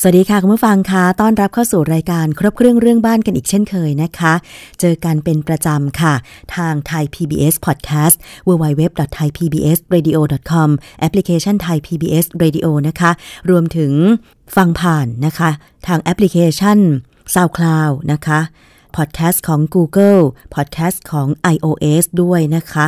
สวัสดีค่ะคุณผู้ฟังคะต้อนรับเข้าสู่รายการครบเครื่องเรื่องบ้านกันอีกเช่นเคยนะคะ เจอกันเป็นประจำค่ะ ทางไทย PBS Podcast www.thaipbsradio.com แอปพลิเคชัน Thai PBS Radio นะคะ รวมถึงฟังผ่านนะคะ ทางแอปพลิเคชัน SoundCloud นะคะพอดแคสต์ของ Google พอดแคสต์ของ iOS ด้วยนะคะ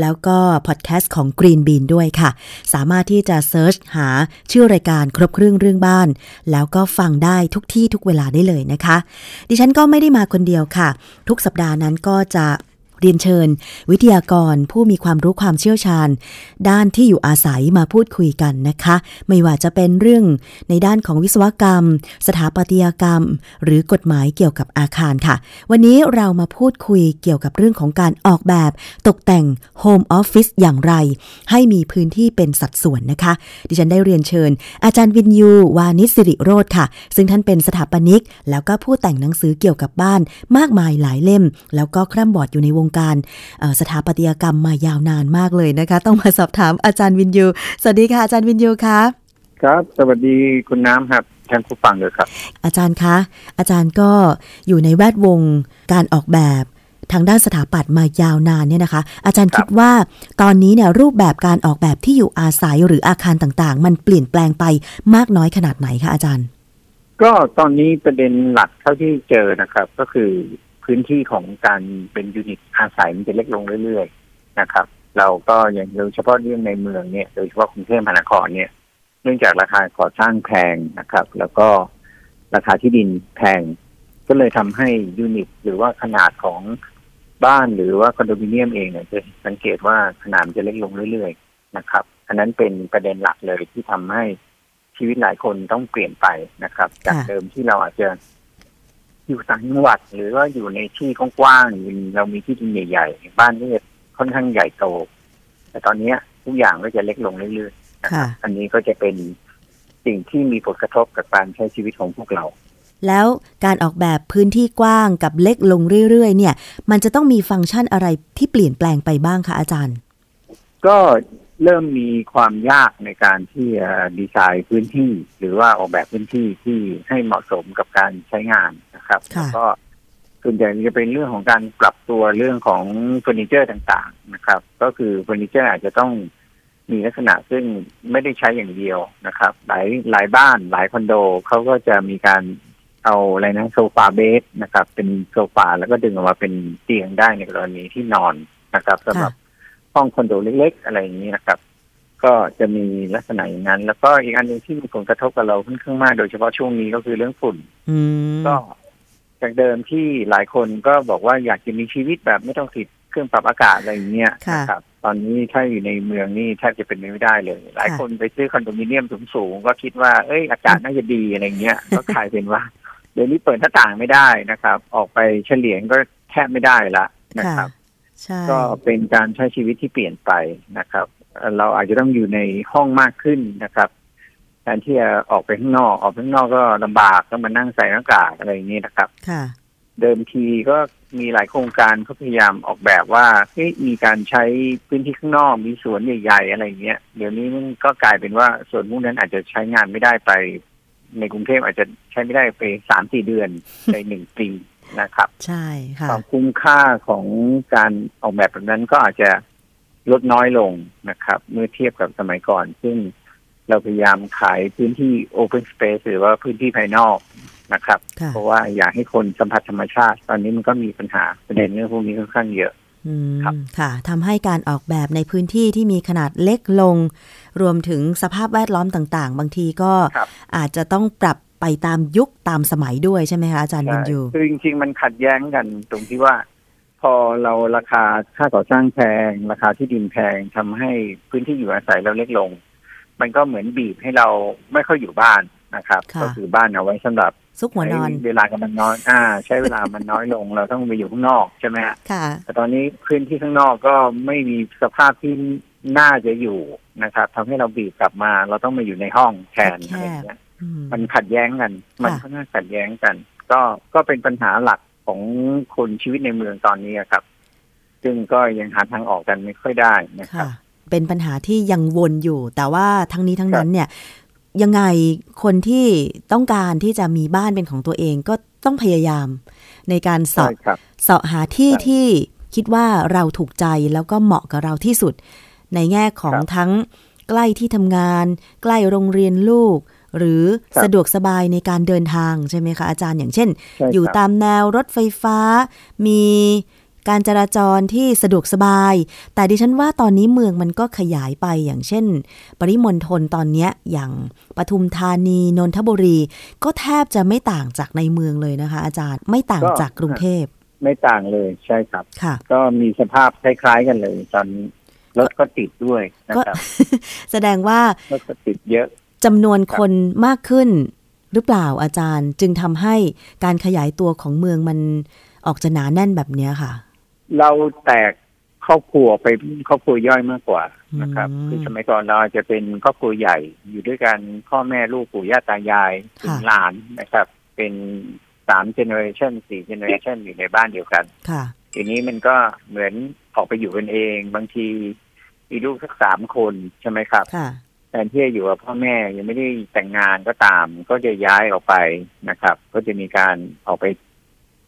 แล้วก็พอดแคสต์ของ Green Bean ด้วยค่ะ สามารถที่จะ search หาชื่อรายการครบเครื่องเรื่องบ้าน แล้วก็ฟังได้ทุกที่ทุกเวลาได้เลยนะคะ ดิฉันก็ไม่ได้มาคนเดียวค่ะ ทุกสัปดาห์นั้นก็จะ เรียนเชิญ วิทยากรผู้มีความรู้ความเชี่ยวชาญ ด้านที่อยู่อาศัยมาพูดคุยกันนะคะ ไม่ว่าจะเป็นเรื่องในด้านของวิศวกรรม สถาปัตยกรรม หรือกฎหมายเกี่ยวกับอาคารค่ะ วันนี้เรามาพูดคุยเกี่ยวกับเรื่องของการออกแบบ ตกแต่งโฮมออฟฟิศอย่างไร ให้มีพื้นที่เป็นสัดส่วนนะคะ ดิฉันได้เรียนเชิญ อาจารย์วินยู วานิสิริโรธค่ะ ซึ่งท่านเป็นสถาปนิก แล้วก็ผู้แต่งหนังสือเกี่ยวกับบ้านมากมายหลายเล่ม แล้วก็คร่ำบอดอยู่ในวงการสถาปัตยกรรมมายาวนานมากเลยนะคะ ต้องมาสอบถามอาจารย์วินยู สวัสดีค่ะอาจารย์วินยูคะครับ สวัสดีคุณน้ำครับท่านผู้ฟังเลยครับ อาจารย์คะ อาจารย์ก็อยู่ในแวดวงการออกแบบทางด้านสถาปัตย์มายาวนานเนี่ยนะคะ อาจารย์คิดว่าตอนนี้เนี่ยรูปแบบการออกแบบที่อยู่อาศัยหรืออาคารต่างๆ มันเปลี่ยนแปลงไปมากน้อยขนาดไหนคะอาจารย์ ก็ตอนนี้ประเด็นหลักเท่าที่เจอนะครับ ก็คือ พื้นที่ของการเป็นยูนิตอาศัยมันจะเล็กลงเรื่อยๆนะครับ เราก็อย่างโดยเฉพาะเรื่องในเมืองเนี่ยโดยเฉพาะกรุงเทพมหานครเนี่ย เนื่องจากราคาก่อสร้างแพงนะครับ แล้วก็ราคาที่ดินแพงก็เลยทำให้ยูนิต หรือว่าขนาดของบ้านหรือว่าคอนโดมิเนียมเองเนี่ยจะสังเกตว่าขนาดจะเล็กลงเรื่อยๆนะครับ อันนั้นเป็นประเด็นหลักเลยที่ทำให้ชีวิตหลายคนต้องเปลี่ยนไปนะครับ จากเดิมที่เราอาจจะ อยู่ต่างจังหวัด หรือว่าอยู่ในที่กว้างๆเรามีที่ดินใหญ่ๆบ้านนี่ค่อนข้างใหญ่โต แต่ตอนนี้ทุกอย่างก็จะเล็กลงเรื่อยๆนะครับอันนี้ก็จะเป็นสิ่งที่มีผลกระทบกับการใช้ชีวิตของพวกเรา แล้วการออกแบบพื้นที่กว้างกับเล็กลงเรื่อยๆ เนี่ย มันจะต้องมีฟังก์ชันอะไรที่เปลี่ยนแปลงไปบ้างคะอาจารย์ ก็ เริ่มมีความยากในการที่จะดีไซน์พื้นที่ หรือว่าออกแบบพื้นที่ที่ให้เหมาะสมกับการใช้งานนะครับแล้วก็ส่วนใหญ่จะเป็นเรื่องของการปรับตัวเรื่องของเฟอร์นิเจอร์ต่างๆนะครับ ก็คือเฟอร์นิเจอร์อาจจะต้องมีลักษณะซึ่งไม่ได้ใช้อย่างเดียวนะครับ หลายหลายบ้านหลายคอนโดเขาก็จะมีการเอาอะไรนะโซฟาเบสนะครับ เป็นโซฟาแล้วก็ดึงออกมาเป็นเตียงได้ในกรณีที่นอนนะครับสำหรับ ห้องคอนโดเล็กๆ อะไรอย่างนี้นะครับ ก็จะมีลักษณะอย่างนั้น แล้วก็อีกอันหนึ่งที่มีผลกระทบกับเราค่อนข้างมาก โดยเฉพาะช่วงนี้ก็คือเรื่องฝุ่นก็จากเดิมที่หลายคนก็บอกว่าอยากจะมีชีวิตแบบไม่ต้องติดเครื่องปรับอากาศอะไรอย่างเงี้ยนะครับ ตอนนี้ถ้าอยู่ในเมืองนี่แทบจะเป็นไม่ได้เลย หลายคนไปซื้อคอนโดมิเนียมสูงๆก็คิดว่าเอ้ยอากาศน่าจะดีอะไรเงี้ยก็กลายเป็นว่าเดี๋ยวนี้เปิดหน้าต่างไม่ได้นะครับ ออกไปเฉลี่ยก็แทบไม่ได้ละนะครับ ก็เป็นการใช้ชีวิตที่เปลี่ยนไปนะครับ เราอาจจะต้องอยู่ในห้องมากขึ้นนะครับแทนที่จะออกไปข้างนอก ออกไปข้างนอกก็ลำบากต้องมานั่งใส่หน้ากากอะไรอย่างนี้นะครับ ค่ะ เดิมทีก็มีหลายโครงการเขาพยายามออกแบบว่าเฮ้ยมีการใช้พื้นที่ข้างนอกมีสวนใหญ่ๆอะไรเงี้ยเดี๋ยวนี้มันก็กลายเป็นว่าส่วนพวกนั้นอาจจะใช้งานไม่ได้ไป ในกรุงเทพอาจจะใช้ไม่ได้ไปสามสี่เดือนในหนึ่งปี นะครับ ใช่ค่ะความคุ้มค่าของการออกแบบแบบนั้นก็อาจจะลดน้อยลงนะครับ เมื่อเทียบกับสมัยก่อน ซึ่งเราพยายามขายพื้นที่ Open Space หรือว่าพื้นที่ภายนอกนะครับ เพราะว่าอยากให้คนสัมผัสธรรมชาติ ตอนนี้มันก็มีปัญหาประเด็นเรื่องพวกนี้ค่อนข้างเยอะครับค่ะทำให้การออกแบบในพื้นที่ที่มีขนาดเล็กลง รวมถึงสภาพแวดล้อมต่าง ๆ บางทีก็อาจจะต้องปรับ ไปตามยุคตามสมัยด้วยใช่ไหมคะอาจารย์วินยูคือจริงๆ มันขัดแย้งกันตรงที่ว่า พอเราราคาค่าก่อสร้างแพง ราคาที่ดินแพงทำให้พื้นที่อยู่อาศัยเราเล็กลง มันก็เหมือนบีบให้เราไม่ค่อยอยู่บ้านนะครับ ก็คือบ้านเอาไว้สำหรับซุกหัวนอนเวลากับมันน้อยอ่า ใช้เวลามันน้อยลง เราต้องไปอยู่ข้างนอกใช่ไหมค่ะแต่ตอนนี้พื้นที่ข้างนอกก็ไม่มีสภาพที่น่าจะอยู่นะครับทำให้เราบีบกลับมา เราต้องมาอยู่ในห้องแทนแคบอะไรเงี้ยอื มมันขัดแย้งกัน มันค่ะค่อนข้างขัดแย้งกัน ก็ก็เป็นปัญหาหลักของคนชีวิตในเมืองตอนนี้อะครับ ซึ่งก็ยังหาทางออกกันไม่ค่อยได้นะครับค่ะเป็นปัญหาที่ยังวนอยู่ แต่ว่าทั้งนี้ทั้งครับนั้นเนี่ย ยังไงคนที่ต้องการที่จะมีบ้านเป็นของตัวเองก็ต้องพยายาม ในการเสาะใช่ครับเสาะหาที่ใช่ที่คิดว่าเราถูกใจแล้วก็เหมาะกับเราที่สุด ในแง่ของครับทั้งใกล้ที่ทำงาน ใกล้โรงเรียนลูก หรือครับสะดวกสบายในการเดินทางใช่ไหมคะอาจารย์อย่างเช่นใช่อยู่ครับตามแนวรถไฟฟ้า มีการจราจรที่สะดวกสบาย แต่ดิฉันว่าตอนนี้เมืองมันก็ขยายไปอย่างเช่น ปริมณฑลตอนเนี้ยอย่างปทุมธานีนนทบุรี ก็แทบจะไม่ต่างจากในเมืองเลยนะคะ อาจารย์ไม่ต่างก็จากกรุงเทพไม่ต่างเลยใช่ครับค่ะก็มีสภาพคล้ายๆกันเลย ตอนนี้รถก็ติดด้วยนะครับแสดงว่ารถก็ติดเยอะ จำนวนคนมากขึ้นหรือเปล่าอาจารย์ จึงทำให้การขยายตัวของเมืองมันออกจะหนาแน่นแบบเนี้ยค่ะ เราแตกครอบครัวไปครอบครัวย่อยมากกว่านะครับอืมคือสมัยก่อนเราอาจจะเป็นครอบครัวใหญ่อยู่ด้วยกันพ่อแม่ลูกปู่ย่าตายายถึงหลานนะครับ เป็นสาม generation สี่ generation อยู่ในบ้านเดียวกันค่ะทีนี้มันก็เหมือนออกไปอยู่กันเอง บางทีมีลูกสักสามคนใช่ไหมครับค่ะ แทนที่จะอยู่กับพ่อแม่ยังไม่ได้แต่งงานก็ตาม ก็จะย้ายออกไปนะครับ ก็จะมีการออกไป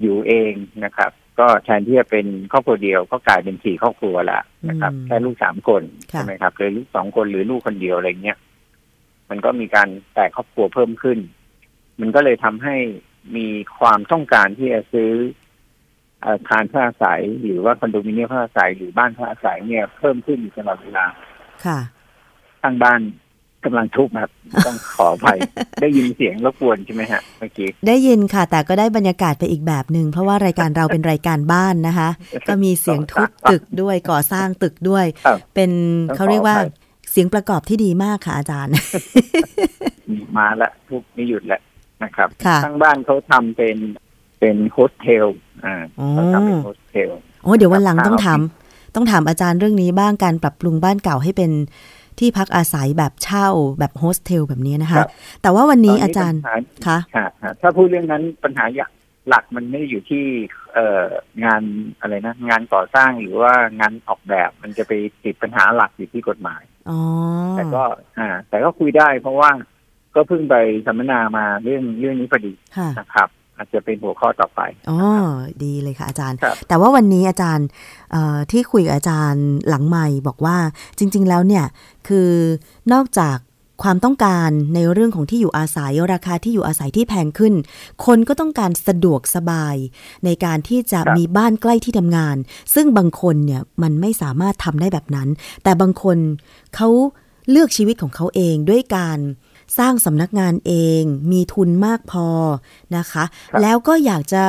อยู่เองนะครับ ก็แทนที่จะเป็นครอบครัวเดียวก็กลายเป็นสี่ครอบครัวละนะครับอืมแค่ลูกสามคนค่ะใช่ไหมครับหรือลูกสองคนหรือลูกคนเดียวอะไรเงี้ยมันก็มีการแตกครอบครัวเพิ่มขึ้น มันก็เลยทำให้มีความต้องการที่จะซื้ออาคารพักอาศัยหรือว่าคอนโดมิเนียมพักอาศัยหรือบ้านพักอาศัยเนี่ยเพิ่มขึ้นอยู่ตลอดเวลาค่ะ ข้างบ้านกำลังทุบครับ ต้องขออภัยได้ยินเสียงรบกวนใช่ไหมฮะเมื่อกี้ได้ยินค่ะ แต่ก็ได้บรรยากาศไปอีกแบบหนึ่งเพราะว่ารายการเราเป็นรายการบ้านนะคะ ก็มีเสียงทุบตึกด้วยก่อสร้างตึกด้วยครับเป็นต้องเขาเรียกว่าขออภัยเสียงประกอบที่ดีมากค่ะอาจารย์ มาละทุบไม่หยุดแล้วนะครับค่ะข้างบ้านเขาทำเป็นเป็นโฮสเทลอ่าอ๋อเขาทำเป็นโฮสเทลโอ้เดี๋ยววันหลังครับต้องถามต้องถามอาจารย์เรื่องนี้บ้างการปรับปรุงบ้านเก่าให้เป็น ที่พักอาศัยแบบเช่าแบบโฮสเทลแบบนี้นะคะครับแต่ว่าวันนี้ตนอาจารย์ปัญหคะค่ะฮะถ้าพูดเรื่องนั้นปัญหาหลักมันไม่ได้อยู่ที่เอ่องานอะไรนะ งานก่อสร้างหรือว่างานออกแบบมันจะไปติดปัญหาหลักอยู่ที่กฎหมายอ๋อแต่ก็อ่า แต่ก็คุยได้เพราะว่าก็เพิ่งไปสัมมนามาเรื่องเรื่องนี้พอดีค่ะนะครับ อาจจะเป็นหัวข้อต่อไปอ๋อดีเลยค่ะอาจารย์ครับแต่ว่าวันนี้อาจารย์เอ่อที่คุยกับอาจารย์หลังใหม่บอกว่าจริง ๆ แล้วเนี่ยคือนอกจากความต้องการในเรื่องของที่อยู่อาศัยราคาที่อยู่อาศัยที่แพงขึ้น คนก็ต้องการสะดวกสบาย ในการที่จะครับมีบ้านใกล้ที่ทำงาน ซึ่งบางคนเนี่ยมันไม่สามารถทำได้แบบนั้น แต่บางคนเขาเลือกชีวิตของเขาเองด้วยการ สร้างสำนักงานเอง มีทุนมากพอนะคะครับแล้วก็อยากจะ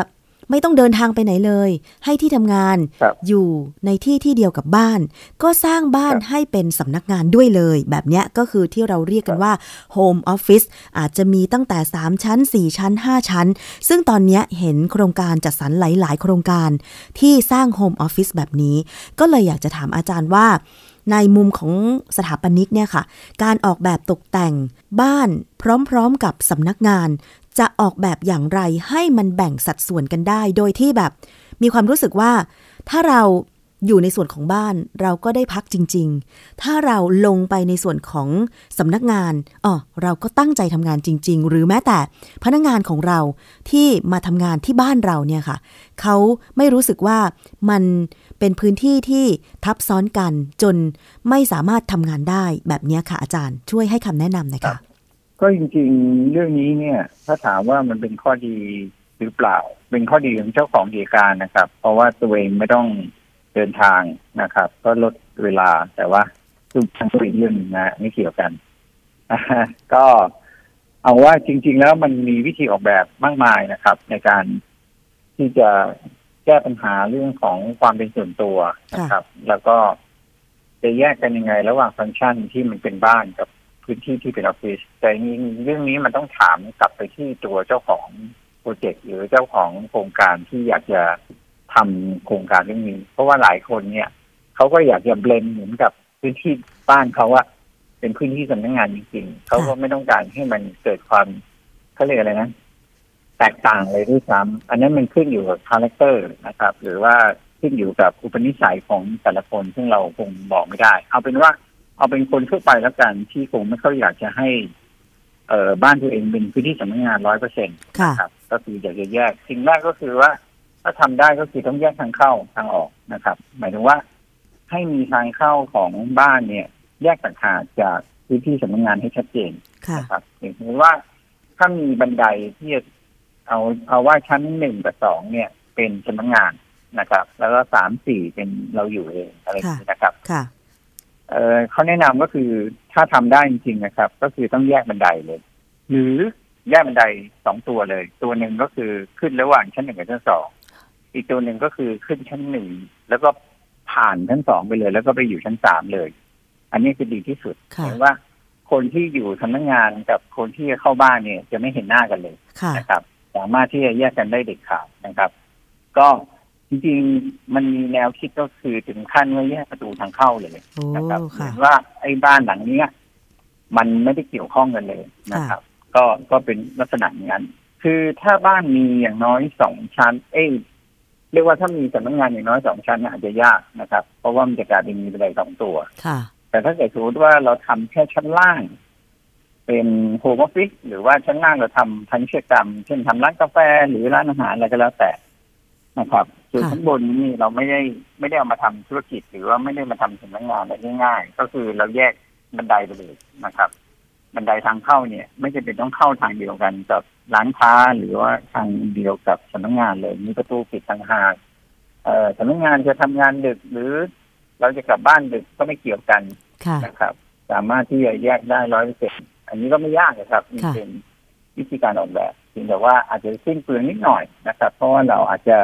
ไม่ต้องเดินทางไปไหนเลย ให้ที่ทำงานครับอยู่ในที่ที่เดียวกับบ้าน ก็สร้างบ้านครับให้เป็นสำนักงานด้วยเลย แบบเนี้ยก็คือที่เราเรียกกันว่า Home Office อาจจะมีตั้งแต่ 3 ชั้น 4 ชั้น 5 ชั้น ซึ่งตอนเนี้ยเห็นโครงการจัดสรรหลาย ๆ โครงการที่สร้าง Home Office แบบนี้ ก็เลยอยากจะถามอาจารย์ว่า ในมุมของสถาปนิกเนี่ยค่ะ การออกแบบตกแต่งบ้านพร้อมๆกับสำนักงาน จะออกแบบอย่างไรให้มันแบ่งสัดส่วนกันได้ โดยที่แบบ มีความรู้สึกว่า ถ้าเราอยู่ในส่วนของบ้านเราก็ได้พักจริง ๆ ถ้าเราลงไปในส่วนของสำนักงานอ๋อเราก็ตั้งใจทำงานจริง ๆ หรือแม้แต่พนักงานของเราที่มาทำงานที่บ้านเราเนี่ยค่ะ เขาไม่รู้สึกว่ามัน เป็นพื้นที่ที่ทับซ้อนกันจนไม่สามารถทำงานได้แบบนี้ค่ะอาจารย์ช่วยให้คำแนะนำหน่อยค่ะก็จริงๆ เรื่องนี้เนี่ย ถ้าถามว่ามันเป็นข้อดีหรือเปล่า เป็นข้อดีของเจ้าของกิจการนะครับ เพราะว่าตัวเองไม่ต้องเดินทางนะครับ ก็ลดเวลาแต่ว่าทุกทางตัวอีกเรื่องหนึงนะไม่เกี่ยวกันก็เอาว่าจริง ๆ แล้วมันมีวิธีออกแบบมากมายนะครับ ในการที่จะ แก้ปัญหาเรื่องของความเป็นส่วนตัวนะครับ แล้วก็จะแยกกันยังไง ระหว่างฟังก์ชันที่มันเป็นบ้านกับพื้นที่ที่เป็นออฟฟิศแต่จริงๆเรื่องนี้มันต้องถามกลับไปที่ตัวเจ้าของโปรเจกต์หรือเจ้าของโครงการที่อยากจะทำโครงการเรื่องนี้ เพราะว่าหลายคนเนี่ยเขาก็อยากจะเบลนเหมือนกับพื้นที่บ้านเขาอะเป็นพื้นที่สำนักงานจริงๆเขาก็ไม่ต้องการให้มันเกิดความเขาเรียกอะไรนะ แตกต่างเลยด้วยซ้ำอันนั้นมันขึ้นอยู่กับ character นะครับ หรือว่าขึ้นอยู่กับอุปนิสัยของแต่ละคน ซึ่งเราคงบอกไม่ได้ เอาเป็นว่า เอาเป็นคนทั่วไปแล้วกันที่คงไม่ค่อยอยากจะให้ เอ่อบ้านตัวเองเป็นพื้นที่สำนักงานร้อยเปอร์เซ็นต์ค่ะครับ ก็คืออยากจะแยกสิ่งแรกก็คือว่า ถ้าทำได้ก็คือต้องแยกทางเข้าทางออกนะครับ หมายถึงว่า ให้มีทางเข้าของบ้านเนี่ย แยกต่างหากจากพื้นที่สำนักงานให้ชัดเจนค่ะนะครับอย่างสมมติว่าถ้ามีบันไดที่จะ เอาเอาว่าชั้นหนึ่งกับสองเนี่ย เป็นสำนักงานนะครับ แล้วก็สามสี่เป็นเราอยู่เองอะไรอย่างนี้นะครับค่ะเออเขาแนะนำก็คือถ้าทำได้จริงๆนะครับ ก็คือต้องแยกบันไดเลย หรือแยกบันไดสองตัวเลย ตัวหนึ่งก็คือขึ้นระหว่างชั้นหนึ่งกับชั้นสองอีกตัวหนึ่งก็คือขึ้นชั้นหนึ่งแล้วก็ผ่านชั้นสองไปเลย แล้วก็ไปอยู่ชั้นสามเลย อันนี้คือดีที่สุดค่ะเห็นว่าคนที่อยู่สำนักงานกับคนที่จะเข้าบ้านเนี่ย จะไม่เห็นหน้ากันเลยค่ะนะครับ สามารถที่จะแยกกันได้เด็ดขาดนะครับ ก็จริงๆมันมีแนวคิดก็คือถึงขั้นว่าแยกประตูทางเข้าเลยโอ้นะครับค่ะเห็นว่าไอ้บ้านหลังเนี้ยมันไม่ได้เกี่ยวข้องกันเลยนะครับ ก็ก็เป็นลักษณะอย่างนั้น คือถ้าบ้านมีอย่างน้อยสองชั้น เอ้ยเรียกว่าถ้ามีสำนักงานอย่างน้อยสองชั้นน่ะอาจจะยากนะครับ เพราะว่ามันจะกลายเป็นมีบันไดสองตัวค่ะแต่ถ้าเกิดสมมติว่าเราทำแค่ชั้นล่าง เป็นโฮมออฟฟิศหรือว่าชั้นล่างเราทำพันธุกรรม เช่นทำร้านกาแฟหรือร้านอาหารอะไรก็แล้วแต่นะครับส่วนค่ะชั้นบนนี่เราไม่ได้ไม่ได้เอามาทำธุรกิจ หรือว่าไม่ได้มาทำสำนักงานอะไรง่าย ๆ ก็คือเราแยกบันไดไปเลยนะครับ บันไดทางเข้าเนี่ย ไม่จำเป็นต้องเข้าทางเดียวกันกับร้านค้าหรือว่าทางเดียวกับสำนักงานเลย มีประตูปิดทางหากเอ่อสำนักงานจะทำงานดึกหรือ เราจะกลับบ้านดึกก็ไม่เกี่ยวกันค่ะนะครับ สามารถที่จะแยกได้ร้อยเปอร์เซ็น อันนี้ก็ไม่ยากนะครับนี่ค่ะเป็นวิธีการออกแบบเพียงแต่ว่าอาจจะสิ้นเปลืองนิดหน่อยนะครับ เพราะว่าเราอาจจะ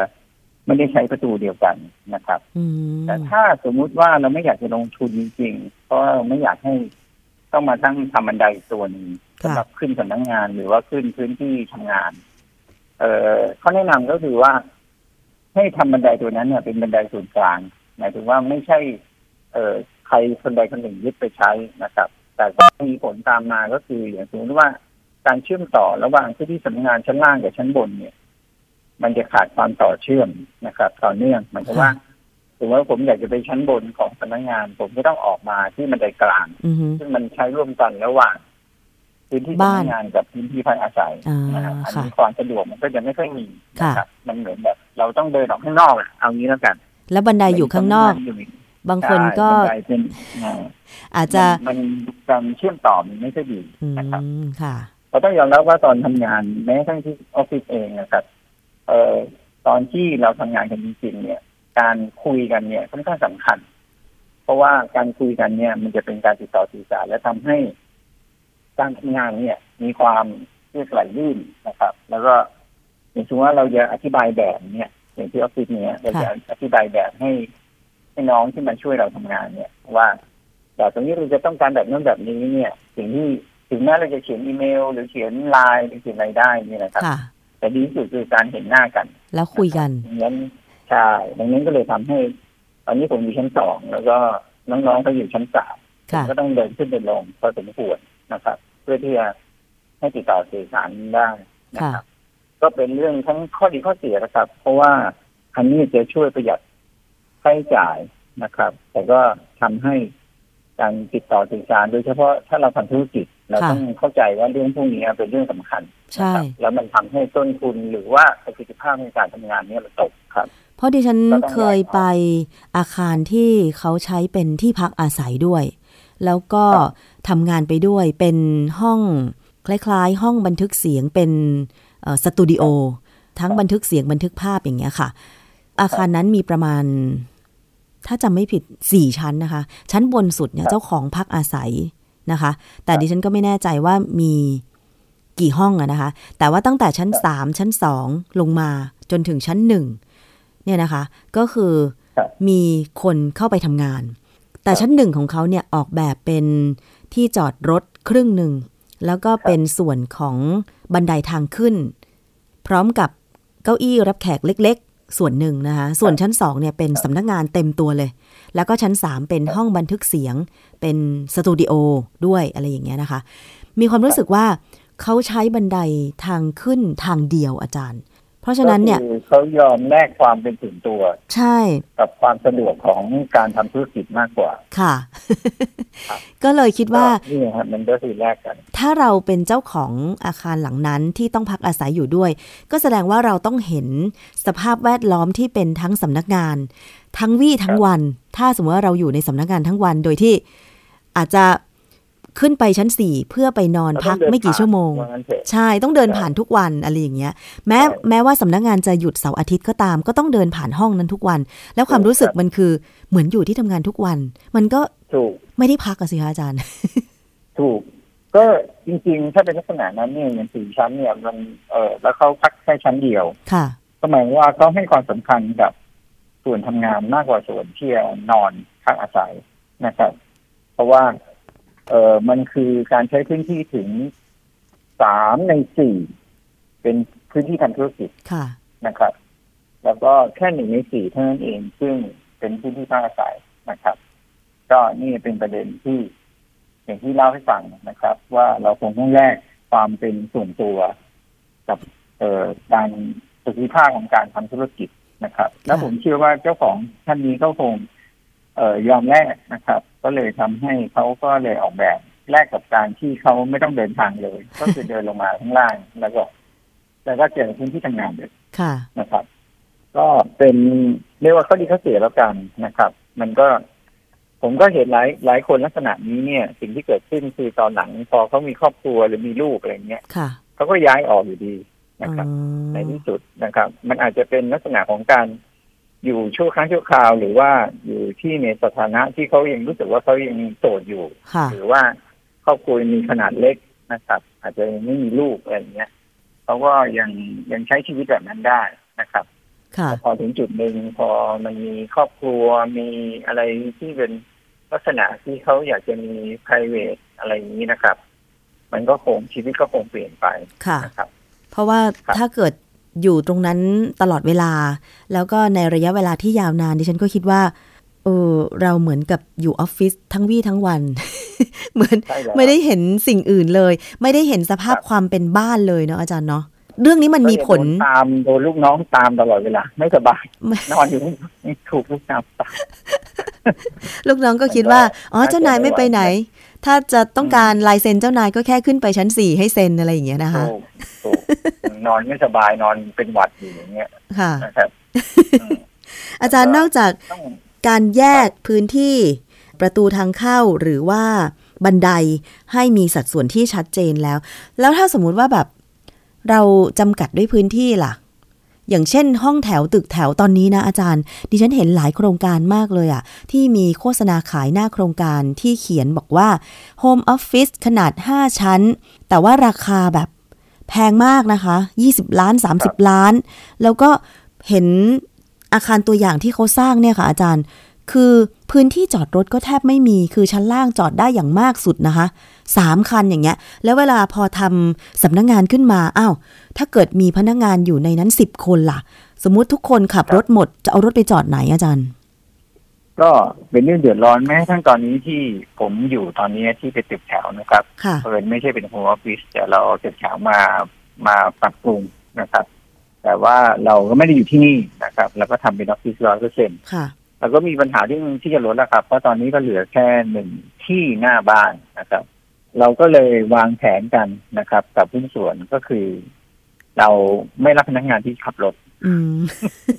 ไม่ได้ใช้ประตูเดียวกันนะครับอืมแต่ถ้าสมมุติว่าเราไม่อยากจะลงทุนจริงๆ เพราะว่าเราไม่อยากให้ต้องมาตั้งทำบันไดตัวหนึงค่ะสำหรับขึ้นสำนักงานหรือว่าขึ้นพื้นที่ทำงาน เอ่อข้อแนะนำก็คือว่า ให้ทำบันไดตัวนั้นเนี่ยเป็นบันไดศูนย์กลางหมายถึงว่าไม่ใช่ เอ่อใครคนใดคนหนึ่งยึดไปใช้นะครับ แต่ก็มีผลตามมาก็คืออย่างสมมติว่าการเชื่อมต่อระหว่างพื้นที่สำนักงานชั้นล่างกับชั้นบนเนี่ย มันจะขาดความต่อเชื่อมนะครับ ต่อเนื่องหมายถึงว่าสมมติว่าผมอยากจะไปชั้นบนของสำนักงาน ผมก็ต้องออกมาที่บันไดกลางอือฮึซึ่งมันใช้ร่วมกันระหว่างพื้นที่บ้าสำนนักงานกับพื้นที่พักอาศัยอ่านะครับอันค่ะนี้ความสะดวกมันก็จะไม่ค่อยมีค่ะนะครับมันเหมือนแบบ เราต้องเดินออกข้างนอกอะเอางี้แล้วกัน แล้วบันไดอยู่ข้างนอก บางคนก็ใช่บันไดเป็นอ่าอาจจะมันมันการเชื่อมต่อมันไม่ค่อยดีอืนะครับมค่ะเราต้องยอมรับว่าตอนทำงานแม้กระทั่งที่ออฟฟิศเองนะครับ เอ่อตอนที่เราทำงานกันจริงๆเนี่ย การคุยกันเนี่ยค่อนข้างสำคัญ เพราะว่าการคุยกันเนี่ย มันจะเป็นการติดต่อสื่อสารและทำให้การทำงานเนี่ย มีความเรียกไหลลื่นนะครับ แล้วก็อย่างเช่นว่าเราจะอธิบายแบบเนี่ยอย่างที่ออฟฟิศเนี่ยเราจะอธิบายแบบให้ ให้น้องที่มาช่วยเราทำงานเนี่ย ว่าแบบตรงนี้เราจะต้องการแบบนั้นแบบนี้เนี่ย สิ่งที่ถึงแม้เราจะเขียนอีเมล หรือเขียนไลน์หรือเขียนอะไรได้เนี่ยนะครับค่ะแต่ดีที่สุดคือการเห็นหน้ากัน แล้วคุยกันดังนั้นใช่ดังนั้นก็เลยทำให้ ตอนนี้ผมอยู่ชั้นสองแล้วก็น้องๆก็อยู่ชั้นสามค่ะก็ต้องเดินขึ้นเดินลงพอสมควรนะครับ เพื่อที่จะให้ติดต่อสื่อสารได้นะครับ ก็เป็นเรื่องทั้งข้อดีข้อเสียนะครับ เพราะว่าอันนี้จะช่วยประหยัด ค่าใช้จ่ายนะครับ แต่ก็ทำให้การติดต่อสื่อสารโดยเฉพาะถ้าเราทำธุรกิจเราค่ะต้องเข้าใจว่าเรื่องพวกนี้เป็นเรื่องสำคัญใช่นะครับแล้วมันทำให้ต้นทุนหรือว่าประสิทธิภาพในการทำงานเนี่ยมันตกครับ เพราะดิฉันก็ต้องเคยไปอาคารที่เขาใช้เป็นที่พักอาศัยด้วย แล้วก็ครับทำงานไปด้วยเป็นห้องคล้ายๆ ห้องบันทึกเสียงเป็นเอ่อสตูดิโอทั้งบันทึกเสียงบันทึกภาพอย่างเงี้ยค่ะ อาคารนั้นมีประมาณ ถ้าจำไม่ผิดสี่ชั้นนะคะ ชั้นบนสุดเนี่ยครับเจ้าของพักอาศัยนะคะ แต่ครับดิฉันก็ไม่แน่ใจว่ามีกี่ห้องอะนะคะ แต่ว่าตั้งแต่ชั้นสามชั้นสองลงมาจนถึงชั้นหนึ่งเนี่ยนะคะ ก็คือครับมีคนเข้าไปทำงาน แต่ชั้นหนึ่งของเขาเนี่ยออกแบบเป็นที่จอดรถครึ่งหนึ่ง แล้วก็เป็นส่วนของบันไดทางขึ้น พร้อมกับเก้าอี้รับแขกเล็ก ส่วนหนึ่งนะคะส่วนชั้นสองเนี่ยเป็นสำนักงานเต็มตัวเลย แล้วก็ชั้นสามเป็นห้องบันทึกเสียง เป็นสตูดิโอด้วยอะไรอย่างเงี้ยนะคะ มีความรู้สึกว่าเขาใช้บันไดทางขึ้นทางเดียวอาจารย์เพ ราะฉะนั้นเนี่ยก็คือเขายอมแลกความเป็นส่วนตัว ใช่ กับความสะดวกของการทำธุรกิจมากกว่า ค่ะครับก็เลยคิดว่านี่ครับมันก็คือแลกกัน ถ้าเราเป็นเจ้าของอาคารหลังนั้นที่ต้องพักอาศัยอยู่ด้วย ก็แสดงว่าเราต้องเห็นสภาพแวดล้อมที่เป็นทั้งสำนักงาน ทั้งวี่ทั้งวัน ถ้าสมมติว่าเราอยู่ในสำนักงานทั้งวันโดยที่อาจจะ ขึ้นไปชั้นสี่เพื่อไปนอนพักไม่กี่ชั่วโมงว่างั้นเถอะใช่ต้องเดินผ่านทุกวันอะไรอย่างเงี้ย แม้ใช่แม้ว่าสำนักงานจะหยุดเสาร์อาทิตย์ก็ตาม ก็ต้องเดินผ่านห้องนั้นทุกวัน แล้วความรู้สึกครับมันคือเหมือนอยู่ที่ทำงานทุกวัน มันก็ถูกไม่ได้พักอะสิคะอาจารย์ ถูก ก็จริงๆ ถ้าเป็นลักษณะนั้นเนี่ยอย่างสี่ชั้นเนี่ยมันเออแล้วเขาพักแค่ชั้นเดียวค่ะก็หมายว่าเขาให้ความสำคัญกับส่วนทำงานมากกว่าส่วนที่จะนอนพักอาศัยนะครับ เพราะว่า เออมันคือการใช้พื้นที่ถึงสามในสี่เป็นพื้นที่ทำธุรกิจค่ะนะครับ แล้วก็แค่หนึ่งในสี่เท่านั้นเอง ซึ่งเป็นพื้นที่พักอาศัยนะครับ ก็นี่เป็นประเด็นที่อย่างที่เล่าให้ฟังนะครับ ว่าเราคงต้องแลกความเป็นส่วนตัว กับเอ่อการประสิทธิภาพของการทำธุรกิจนะครับ แล้วผมเชื่อว่าเจ้าของท่านนี้ก็คง เอ่อยอมแลกนะครับ ก็เลยทำให้เขาก็เลยออกแบบแลกกับการที่เขาไม่ต้องเดินทางเลย ก็คือเดินลงมาข้างล่างแล้วก็แล้วก็เจอพื้นที่ทำงานเลยค่ะนะครับ ก็เป็นเรียกว่าข้อดีข้อเสียแล้วกันนะครับ มันก็ ผมก็เห็นหลายหลายคนลักษณะนี้เนี่ย สิ่งที่เกิดขึ้นคือตอนหลังพอเขามีครอบครัวหรือมีลูกอะไรเงี้ยค่ะเขาก็ย้ายออกอยู่ดีนะครับอ๋อในที่สุดนะครับ มันอาจจะเป็นลักษณะของการ อยู่ชั่วครั้งชั่วคราวหรือว่าอยู่ที่ในสถานะที่เขายังรู้สึกว่าเขายังโสดอยู่ค่ะหรือว่าครอบครัวมีขนาดเล็กนะครับ อาจจะยังไม่มีลูกอะไรอย่างเงี้ยเขาก็ยังยังใช้ชีวิตแบบนั้นได้นะครับค่ะพอถึงจุดหนึ่งพอมันมีครอบครัวมีอะไรที่เป็นลักษณะที่เขาอยากจะมี p r i v a t อะไรอย่างนี้นะครับ มันก็คงชีวิตก็คงเปลี่ยนไปค่ะนะครับ เพราะว่าครับถ้าเกิด อยู่ตรงนั้นตลอดเวลา แล้วก็ในระยะเวลาที่ยาวนานดิฉันก็คิดว่าเออเราเหมือนกับอยู่ออฟฟิศทั้งวี่ทั้งวัน เหมือนใช่แล้วไม่ได้เห็นสิ่งอื่นเลย ไม่ได้เห็นสภาพครับความเป็นบ้านเลยเนาะอาจารย์เนาะเรื่องนี้มันมีผลก็จะโดนตามโดนลูกน้องตามตลอดเวลา ไม่สบายไม่นอนอยู่ถูกลูกน้องตามลูกน้องก็คิดว่า อ๋อเจ้านายไม่ไปไหน ถ้าจะต้องการลายเซ็นเจ้านายก็แค่ขึ้นไปชั้นสี่ให้เซ็นอะไรอย่างเงี้ยนะคะถูกถูกนอนไม่สบายนอนเป็นหวัดอยู่อย่างเงี้ยค่ะนะครับอืมอาจารย์นอกจากต้องการแยกพื้นที่ประตูทางเข้าหรือว่าบันไดให้มีสัดส่วนที่ชัดเจนแล้ว แล้วถ้าสมมุติว่าแบบเราจำกัดด้วยพื้นที่ล่ะ อย่างเช่น ห้องแถวตึกแถวตอนนี้นะอาจารย์ ดิฉันเห็นหลายโครงการมากเลยอะที่มีโฆษณาขายหน้าโครงการที่เขียนบอกว่า Home Office ขนาด 5 ชั้น แต่ว่าราคาแบบแพงมากนะคะ 20 ล้าน 30 ล้าน แล้วก็เห็นอาคารตัวอย่างที่เขาสร้างเนี่ยค่ะอาจารย์ คือ พื้นที่จอดรถก็แทบไม่มีคือชั้นล่างจอดได้อย่างมากสุดนะคะสามคันอย่างเงี้ย แล้วเวลาพอทำสำนักงงานขึ้นมาอ้าวถ้าเกิดมีพนักงานอยู่ในนั้นสิบคนล่ะ สมมุติทุกคนขับรถหมดจะเอารถไปจอดไหนอาจารย์ ก็เป็นเรื่องเดือดร้อนแม้กระทั้งตอนนี้ที่ผมอยู่ตอนนี้ที่เป็นตึกแถวนะครับค่ะเพินไม่ใช่เป็นโฮมออฟฟิศแต่เราเอาตึกแถวมามาปรับปรุงนะครับ แต่ว่าเราก็ไม่ได้อยู่ที่นี่นะครับ เราก็ทำเป็นออฟฟิศร้อยเปอร์เซ็นต์ ค่ะเราก็มีปัญหาที่ที่จะลดแล้วครับ เพราะตอนนี้ก็เหลือแค่หนึ่งที่หน้าบ้านนะครับ เราก็เลยวางแผนกันนะครับ กับผู้นส่วนก็คือ เราไม่รับพนักงานที่ขับรถอืม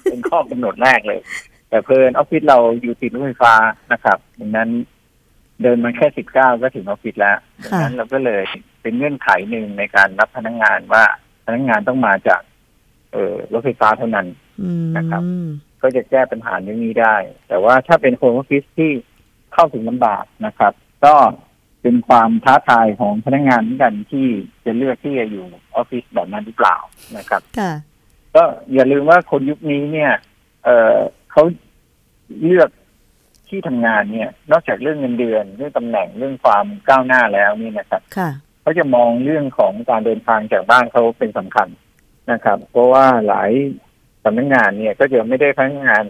เป็นข้อกำหนดแรกเลย แต่เพลินออฟฟิศเราอยู่ติดรถไฟฟ้านะครับดังนั้นเดินมาแค่สิบเก้าก็ถึงออฟฟิศแล้วดังนั้นเราก็เลยเป็นเงื่อนไขหนึ่งในการรับพนักงานว่าพนักงานต้องมาจาก เอ่อรถไฟฟ้าเท่านั้นอืมนะครับ ก็จะแก้ปัญหาเรื่องนี้ได้ แต่ว่าถ้าเป็นโฮมออฟฟิศที่เข้าถึงลำบากนะครับ ก็เป็นความท้าทายของพนักงานเหมือนกันที่จะเลือกที่จะอยู่ออฟฟิศแบบนั้นหรือเปล่านะครับค่ะก็อย่าลืมว่าคนยุคนี้เนี่ย เออเขาเลือกที่ทำงานเนี่ย นอกจากเรื่องเงินเดือนเรื่องตำแหน่งเรื่องความก้าวหน้าแล้วนี่นะครับค่ะเขาจะมองเรื่องของการเดินทางจากบ้านเขาเป็นสำคัญนะครับ เพราะว่าหลายสำนักงานเนี่ย ก็จะไม่ได้พนักงาน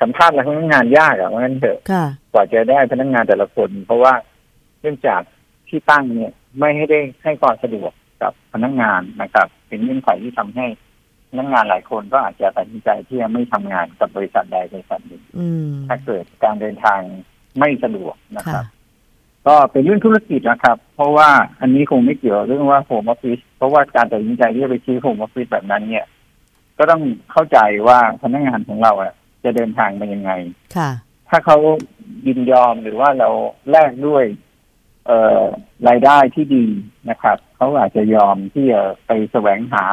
สัมภาษณ์และพนักงานยากอะว่างั้นเถอะค่ะกว่าจะได้พนักงานแต่ละคน เพราะว่าเนื่องจากที่ตั้งเนี่ย ไม่ให้ได้ให้ความสะดวกกับพนักงานนะครับ เป็นเงื่อนไขที่ทำให้พนักงานหลายคนก็อาจจะตัดสินใจที่จะไม่ทำงานกับบริษัทใดบริษัทหนึ่งอืมถ้าเกิดการเดินทางไม่สะดวกนะคค่ะรับ ก็เป็นเรื่องธุรกิจนะครับ เพราะว่าอันนี้คงไม่เกี่ยวเรื่องว่าโฮมออฟฟิศเพราะว่าการตัดสินใจที่จะไปซื้อโฮมออฟฟิศแบบนั้นเนี่ย ก็ต้องเข้าใจว่าพนักงานของเราอะจะเดินทางมายังไง ค่ะ ถ้าเขายินยอมหรือว่าเราแลกด้วย เอ่อรายได้ที่ดีนะครับ เขาอาจจะยอมที่จะไปแสวงหา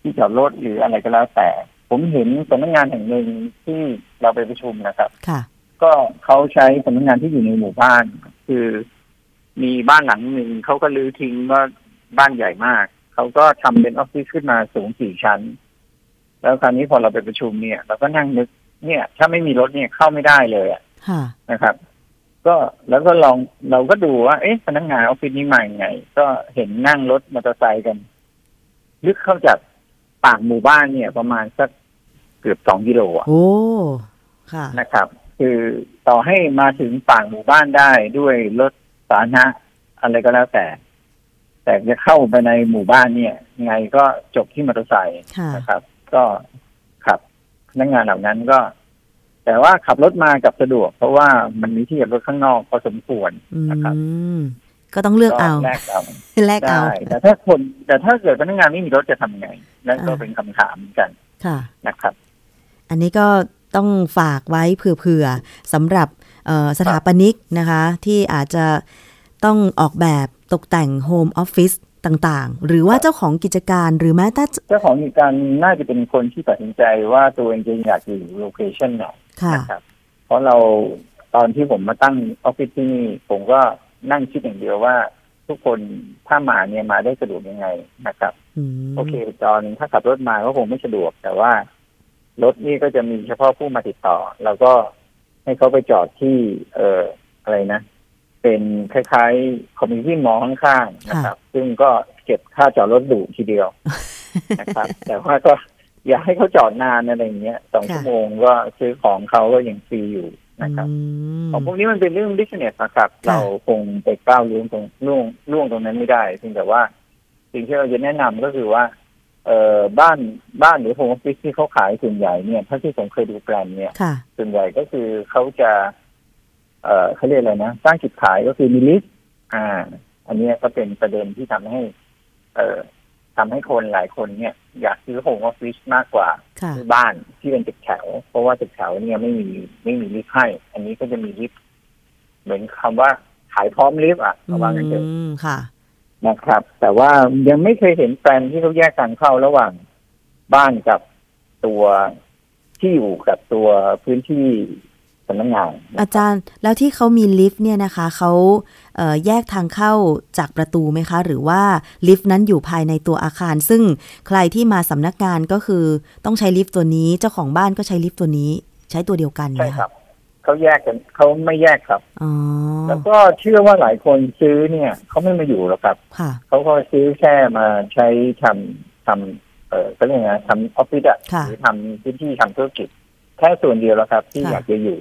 ที่จอดรถหรืออะไรก็แล้วแต่ ผมเห็นสำนักงานแห่งหนึ่งที่เราไปประชุมนะครับ ค่ะ ก็เขาใช้สำนักงานที่อยู่ในหมู่บ้าน คือมีบ้านหลังหนึ่งเขาก็รื้อทิ้งว่าบ้านใหญ่มาก เขาก็ทำเป็นออฟฟิศขึ้นมาสูงสี่ชั้น แล้วคราวนี้พอเราไปประชุมเนี่ย เราก็นั่งนึกเนี่ย ถ้าไม่มีรถเนี่ยเข้าไม่ได้เลยอะค่ะนะครับ ก็แล้วก็ลองเราก็ดูว่า เอ๊ะพนักงานออฟฟิศนี้มาอย่างไง ก็เห็นนั่งรถมอเตอร์ไซค์กัน ลึกเข้าจากปากหมู่บ้านเนี่ย ประมาณสักเกือบสองกิโลอะโอ้ค่ะนะครับ คือต่อให้มาถึงปากหมู่บ้านได้ด้วยรถสาธารณะอะไรก็แล้วแต่ แต่จะเข้าไปในหมู่บ้านเนี่ยยังไงก็จบที่มอเตอร์ไซค์ค่ะนะครับ ก็ขับพนักงานเหล่านั้นก็ แต่ว่าขับรถมากับสะดวก เพราะว่ามันมีที่จอดรถข้างนอกพอสมควรอืนะครับมก็ต้องเลือกเอาแลกเอาแลกเอาได้แต่ถ้าคน แต่ถ้าเกิดพนักงานไม่มีรถจะทำไงนั่นก็อ่าเป็นคำถามเหมือนกันค่ะนะครับ อันนี้ก็ต้องฝากไว้เผื่อๆสำหรับเอ่อสถาปนิกนะคะ ที่อาจจะต้องออกแบบตกแต่งโฮมออฟฟิศ ต่างๆ หรือว่าเจ้าของกิจการหรือแม้แต่เจ้าของกิจการน่าจะเป็นคนที่ตัดสินใจว่าตัวเองจะอยากอยู่ location ไหนค่ะนะครับเพราะเราตอนที่ผมมาตั้งออฟฟิศที่นี่ผมก็นั่งคิดอย่างเดียวว่า ทุกคนถ้ามาเนี่ยมาได้สะดวกยังไงนะครับอืมโอเคตอนถ้าขับรถมาก็คงไม่สะดวก แต่ว่ารถนี่ก็จะมีเฉพาะผู้มาติดต่อ แล้วก็ให้เขาไปจอดที่ เอ่ออะไรนะ เป็นคล้ายๆ community mall ข้างๆนะครับ ซึ่งก็เก็บค่าจอดรถดุทีเดียวนะครับ แต่ว่าก็อย่าให้เขาจอดนานอะไรอย่างเงี้ยสองชั่วโมงก็ซื้อของเขาก็ยังฟรีอยู่นะครับอืมของพวกนี้มันเป็นเรื่อง business นะครับค่ะเราคงไปก้าวล่วงตรงล่วงล่วงตรงนั้นไม่ได้เพียงแต่ว่าสิ่งที่เราจะแนะนำก็คือว่าเอ่อบ้านบ้านหรือโฮมออฟฟิศที่เขาขายส่วนใหญ่เนี่ยเท่าที่ผมเคยดูแปลนเนี่ยค่ะส่วนใหญ่ก็คือเขาจะ เอ่อเขาเรียกอะไรนะสร้างจุดขายก็คือมี list อ่า อันเนี้ยก็เป็นประเด็นที่ทำให้ เอ่อทำให้คนหลายคนเนี่ย อยากซื้อโฮมออฟฟิศมากกว่าค่ะซื้อบ้านที่เป็นตึกแถว เพราะว่าตึกแถวเนี่ยไม่มีไม่มีลิฟต์ให้ อันนี้ก็จะมีลิฟต์เหมือนคำว่าขายพร้อมลิฟต์อะประมาณนั้นเถอะอืมค่ะ นะครับ แต่ว่ายังไม่เคยเห็นแปลนที่เขาแยกทางเข้าระหว่างบ้านกับตัวที่อยู่กับตัวพื้นที่ สำนักงาน อาจารย์แล้วที่เขามีลิฟต์เนี่ยนะคะเขาเอ่อแยกทางเข้าจากประตูไหมคะ หรือว่าลิฟต์นั้นอยู่ภายในตัวอาคาร ซึ่งใครที่มาสำนักงานก็คือต้องใช้ลิฟต์ตัวนี้ เจ้าของบ้านก็ใช้ลิฟต์ตัวนี้ ใช้ตัวเดียวกันใช่นะะครับเขาแยกกันเขาไม่แยกครับอ๋อแล้วก็เชื่อว่าหลายคนซื้อเนี่ยเขาไม่มาอยู่หรอกครับค่ะเขาก็ซื้อแค่มาใช้ทำทำเออเขาเรียกไงทำออฟฟิศอะค่ะหรือทำพื้นที่ทำธุรกิจแค่ส่วนเดียวแล้วครับ ที่ค่ะอยากจะอยู่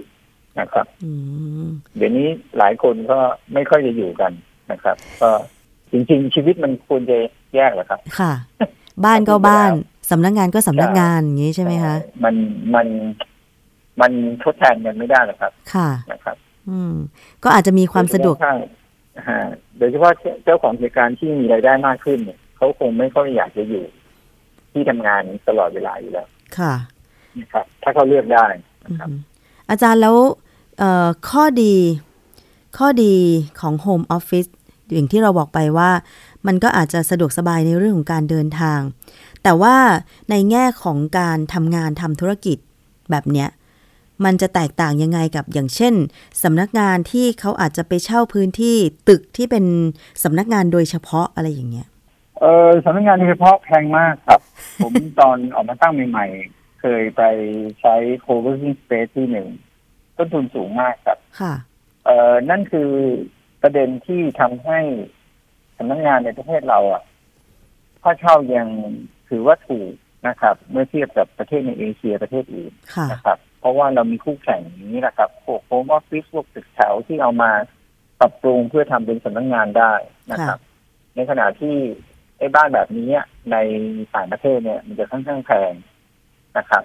นะครับอืมเดี๋ยวนี้หลายคนก็ไม่ค่อยจะอยู่กันนะครับ ก็จริง ๆ ชีวิตมันควรจะแยกแหละครับ ค่ะ บ้านก็บ้านแล้วสำนักงานก็สำนักงานอย่างนี้ใช่ไหมคะมันมันมันทดแทนกันไม่ได้หรอกครับ ค่ะนะครับ อืม ก็อาจจะมีความสะดวกโดยเฉพาะถ้าฮะโดยเฉพาะเจ้าของกิจการที่มีรายได้มากขึ้นเนี่ยเขาคงไม่ค่อยอยากจะอยู่ ที่ทำงานตลอดเวลาอยู่แล้ว ค่ะนะครับ ถ้าเขาเลือกได้นะครับ อาจารย์แล้วข้อดีข้อดีของ Home Office อย่างที่เราบอกไปว่า มันก็อาจจะสะดวกสบายในเรื่องของการเดินทาง แต่ว่าในแง่ของการทำงานทำธุรกิจแบบเนี้ยมันจะแตกต่างยังไงกับอย่างเช่นสำนักงานที่เขาอาจจะไปเช่าพื้นที่ตึกที่เป็นสำนักงานโดยเฉพาะอะไรอย่างเงี้ย เออสำนักงานโดยเฉพาะแพงมากครับ ผมตอนออกมาตั้งใหม่ๆ เคยไปใช้ co-working space ที่หนึ่งต้นทุนสูงมากครับค่ะเอ่อนั่นคือประเด็นที่ทำให้สำนักงานในประเทศเราอะค่าเช่ายังถือว่าถูกนะครับ เมื่อเทียบกับประเทศในเอเชียประเทศอื่นค่ะนะครับ เพราะว่าเรามีคู่แข่งอย่างนี้นะครับพวกโฮมออฟฟิศพวกตึกแถวที่เอามาปรับปรุงเพื่อทำเป็นสำนักงานได้นะครับ ในขณะที่ไอ้บ้านแบบนี้ในต่างประเทศเนี่ย มันจะค่อนข้างแพง นะครับ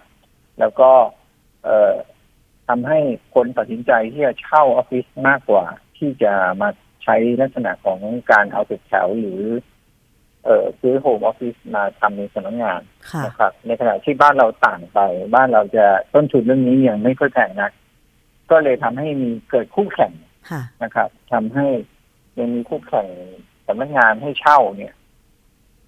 แล้วก็เอ่อทำให้คนตัดสินใจที่จะเช่าออฟฟิศมากกว่า ที่จะมาใช้ลักษณะของการเอาตึกแถวหรือ เอ่อซื้อโฮมออฟฟิศมาทำในสำนักงานค่ะนะครับ ในขณะที่บ้านเราต่างไป บ้านเราจะต้นทุนเรื่องนี้ยังไม่ค่อยแพงนัก ก็เลยทำให้มีเกิดคู่แข่งค่ะนะครับทำให้ยังมีคู่แข่งสำนักงานให้เช่าเนี่ย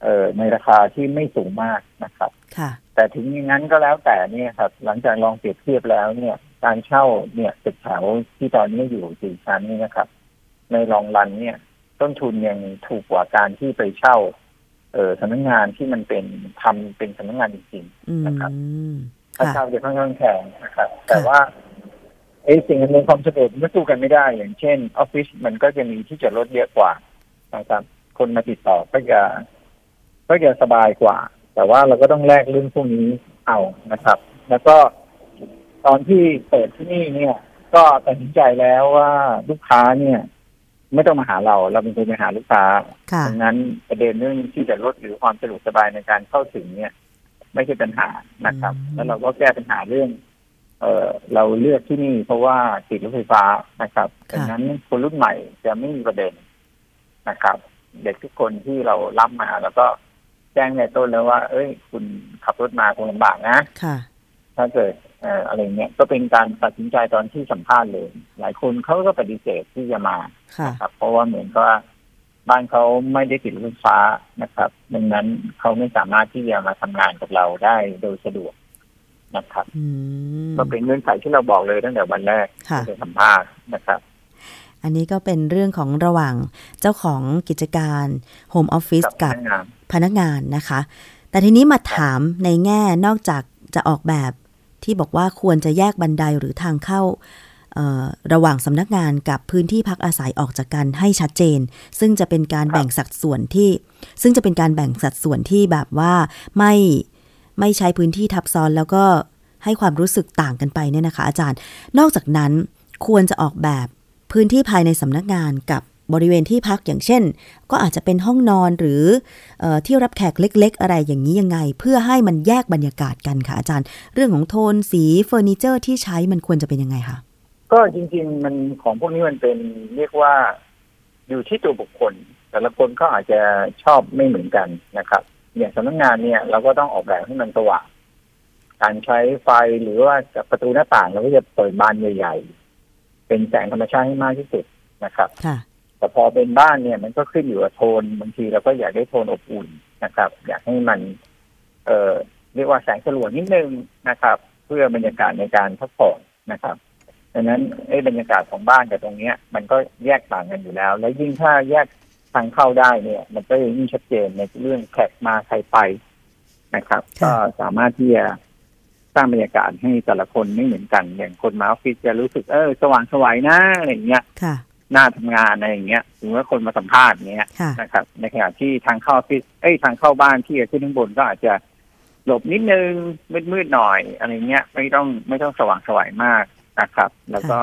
เอ่อในราคาที่ไม่สูงมากนะครับ ค่ะ แต่ถึงอย่างนั้นก็แล้วแต่เนี่ยครับ หลังจากลองเปรียบเทียบแล้วเนี่ย การเช่าเนี่ยตึกแถวที่ตอนนี้อยู่สี่ชั้นนี่นะครับ ในลองรันเนี่ย ต้นทุนยังถูกกว่าการที่ไปเช่า เอ่อสำนักงานที่มันเป็นทำเป็นสำนักงานจริงอืมนะครับๆถ้าค่ะเช่าจะค่อนข้างแพงนะครับ แต่ว่าไอ้สิ่งอำนวยความสะดวกมันก็สู้กันไม่ได้ อย่างเช่นออฟฟิศมันก็จะมีที่จอดรถเยอะกว่านะครับคนมาติดต่อก็จะ ก็จะสบายกว่า แต่ว่าเราก็ต้องแลกเรื่องพวกนี้เอานะครับ แล้วก็ตอนที่เปิดที่นี่เนี่ย ก็ตัดสินใจแล้วว่าลูกค้าเนี่ย ไม่ต้องมาหาเรา เราเป็นคนไปหาลูกค้าค่ะดังนั้นประเด็นเรื่องที่จะลดหรือความสะดวกสบายในการเข้าถึงเนี่ย ไม่ใช่ปัญหานะครับอืมแล้วเราก็แก้ปัญหาเรื่อง เออเราเลือกที่นี่เพราะว่าติดรถไฟฟ้านะครับดังนั้นคนรุ่นใหม่จะไม่มีประเด็นนะครับ เด็กทุกคนที่เรารับมาแล้วก็แจ้งในต้นแล้วว่า เอ้ย คุณขับรถมาคงลำบากนะค่ะ ถ้าเกิดเอ่ออะไรเงี้ยก็เป็นการตัดสินใจตอนที่สัมภาษณ์เลย หลายคนเขาก็ปฏิเสธที่จะมาค่ะนะครับ เพราะว่าเหมือนกับว่าบ้านเขาไม่ได้ติดรถไฟฟ้านะครับ ดังนั้นเขาไม่สามารถที่จะมาทำงานกับเราได้โดยสะดวกนะครับอืมก็เป็นเงื่อนไขที่เราบอกเลยตั้งแต่วันแรกค่ะที่สัมภาษณ์นะครับ อันนี้ก็เป็นเรื่องของระหว่างเจ้าของกิจการโฮมออฟฟิศกับกับ พนักงานนะคะ แต่ทีนี้มาถามในแง่นอกจากจะออกแบบที่บอกว่าควรจะแยกบันไดหรือทางเข้าระหว่างสำนักงานกับพื้นที่พักอาศัยออกจากกันให้ชัดเจน ซึ่งจะเป็นการแบ่งสัดส่วนที่ ซึ่งจะเป็นการแบ่งสัดส่วนที่แบบว่าไม่ไม่ใช้พื้นที่ทับซ้อนแล้วก็ให้ความรู้สึกต่างกันไปเนี่ยนะคะ อาจารย์ นอกจากนั้นควรจะออกแบบพื้นที่ภายในสำนักงานกับ บริเวณที่พักอย่างเช่น ก็อาจจะเป็นห้องนอนหรือเออที่รับแขกเล็ก ๆ อะไรอย่างนี้ยังไง เพื่อให้มันแยกบรรยากาศกันค่ะอาจารย์ เรื่องของโทนสีเฟอร์นิเจอร์ที่ใช้มันควรจะเป็นยังไงคะก็จริง ๆ มันของพวกนี้มันเป็นเรียกว่าอยู่ที่ตัวบุคคล แต่ละคนก็อาจจะชอบไม่เหมือนกันนะครับอย่างสำนักงานเนี่ยเราก็ต้องออกแบบให้มันสว่างการใช้ไฟหรือว่ากับประตูหน้าต่างเราก็จะเปิดบานใหญ่ ๆ เป็นแสงธรรมชาติให้มากที่สุดนะครับค่ะ แต่พอเป็นบ้านเนี่ยมันก็ขึ้นอยู่กับโทนบางทีเราก็อยากได้โทนอบอุ่นนะครับ อยากให้มัน เอ่อเรียกว่าแสงสลัวนิดนึงนะครับ เพื่อบรรยากาศในการพักผ่อนนะครับดังนั้นไอ้บรรยากาศของบ้านกับตรงเนี้ย มันก็แยกต่างกันอยู่แล้ว แล้วยิ่งถ้าแยกทางเข้าได้เนี่ย มันก็ยิ่งชัดเจนในเรื่องแขกมาใครไปนะครับค่ะก็สามารถที่จะสร้างบรรยากาศให้แต่ละคนไม่เหมือนกัน อย่างคนมาออฟฟิศจะรู้สึกเออ สว่างสวยนะอะไรอย่างเงี้ยค่ะ หน้าทำงานอะไรอย่างเงี้ยหรือว่าคนมาสัมภาษณ์เงี้ยค่ะนะครับ ในขณะที่ทางเข้าออฟฟิศเอ้ยทางเข้าบ้านที่จะขึ้นข้างบนก็อาจจะหลบนิดนึงมืดๆหน่อยอะไรเงี้ย ไม่ต้องไม่ต้องสว่างสวยมากนะครับ แล้วก็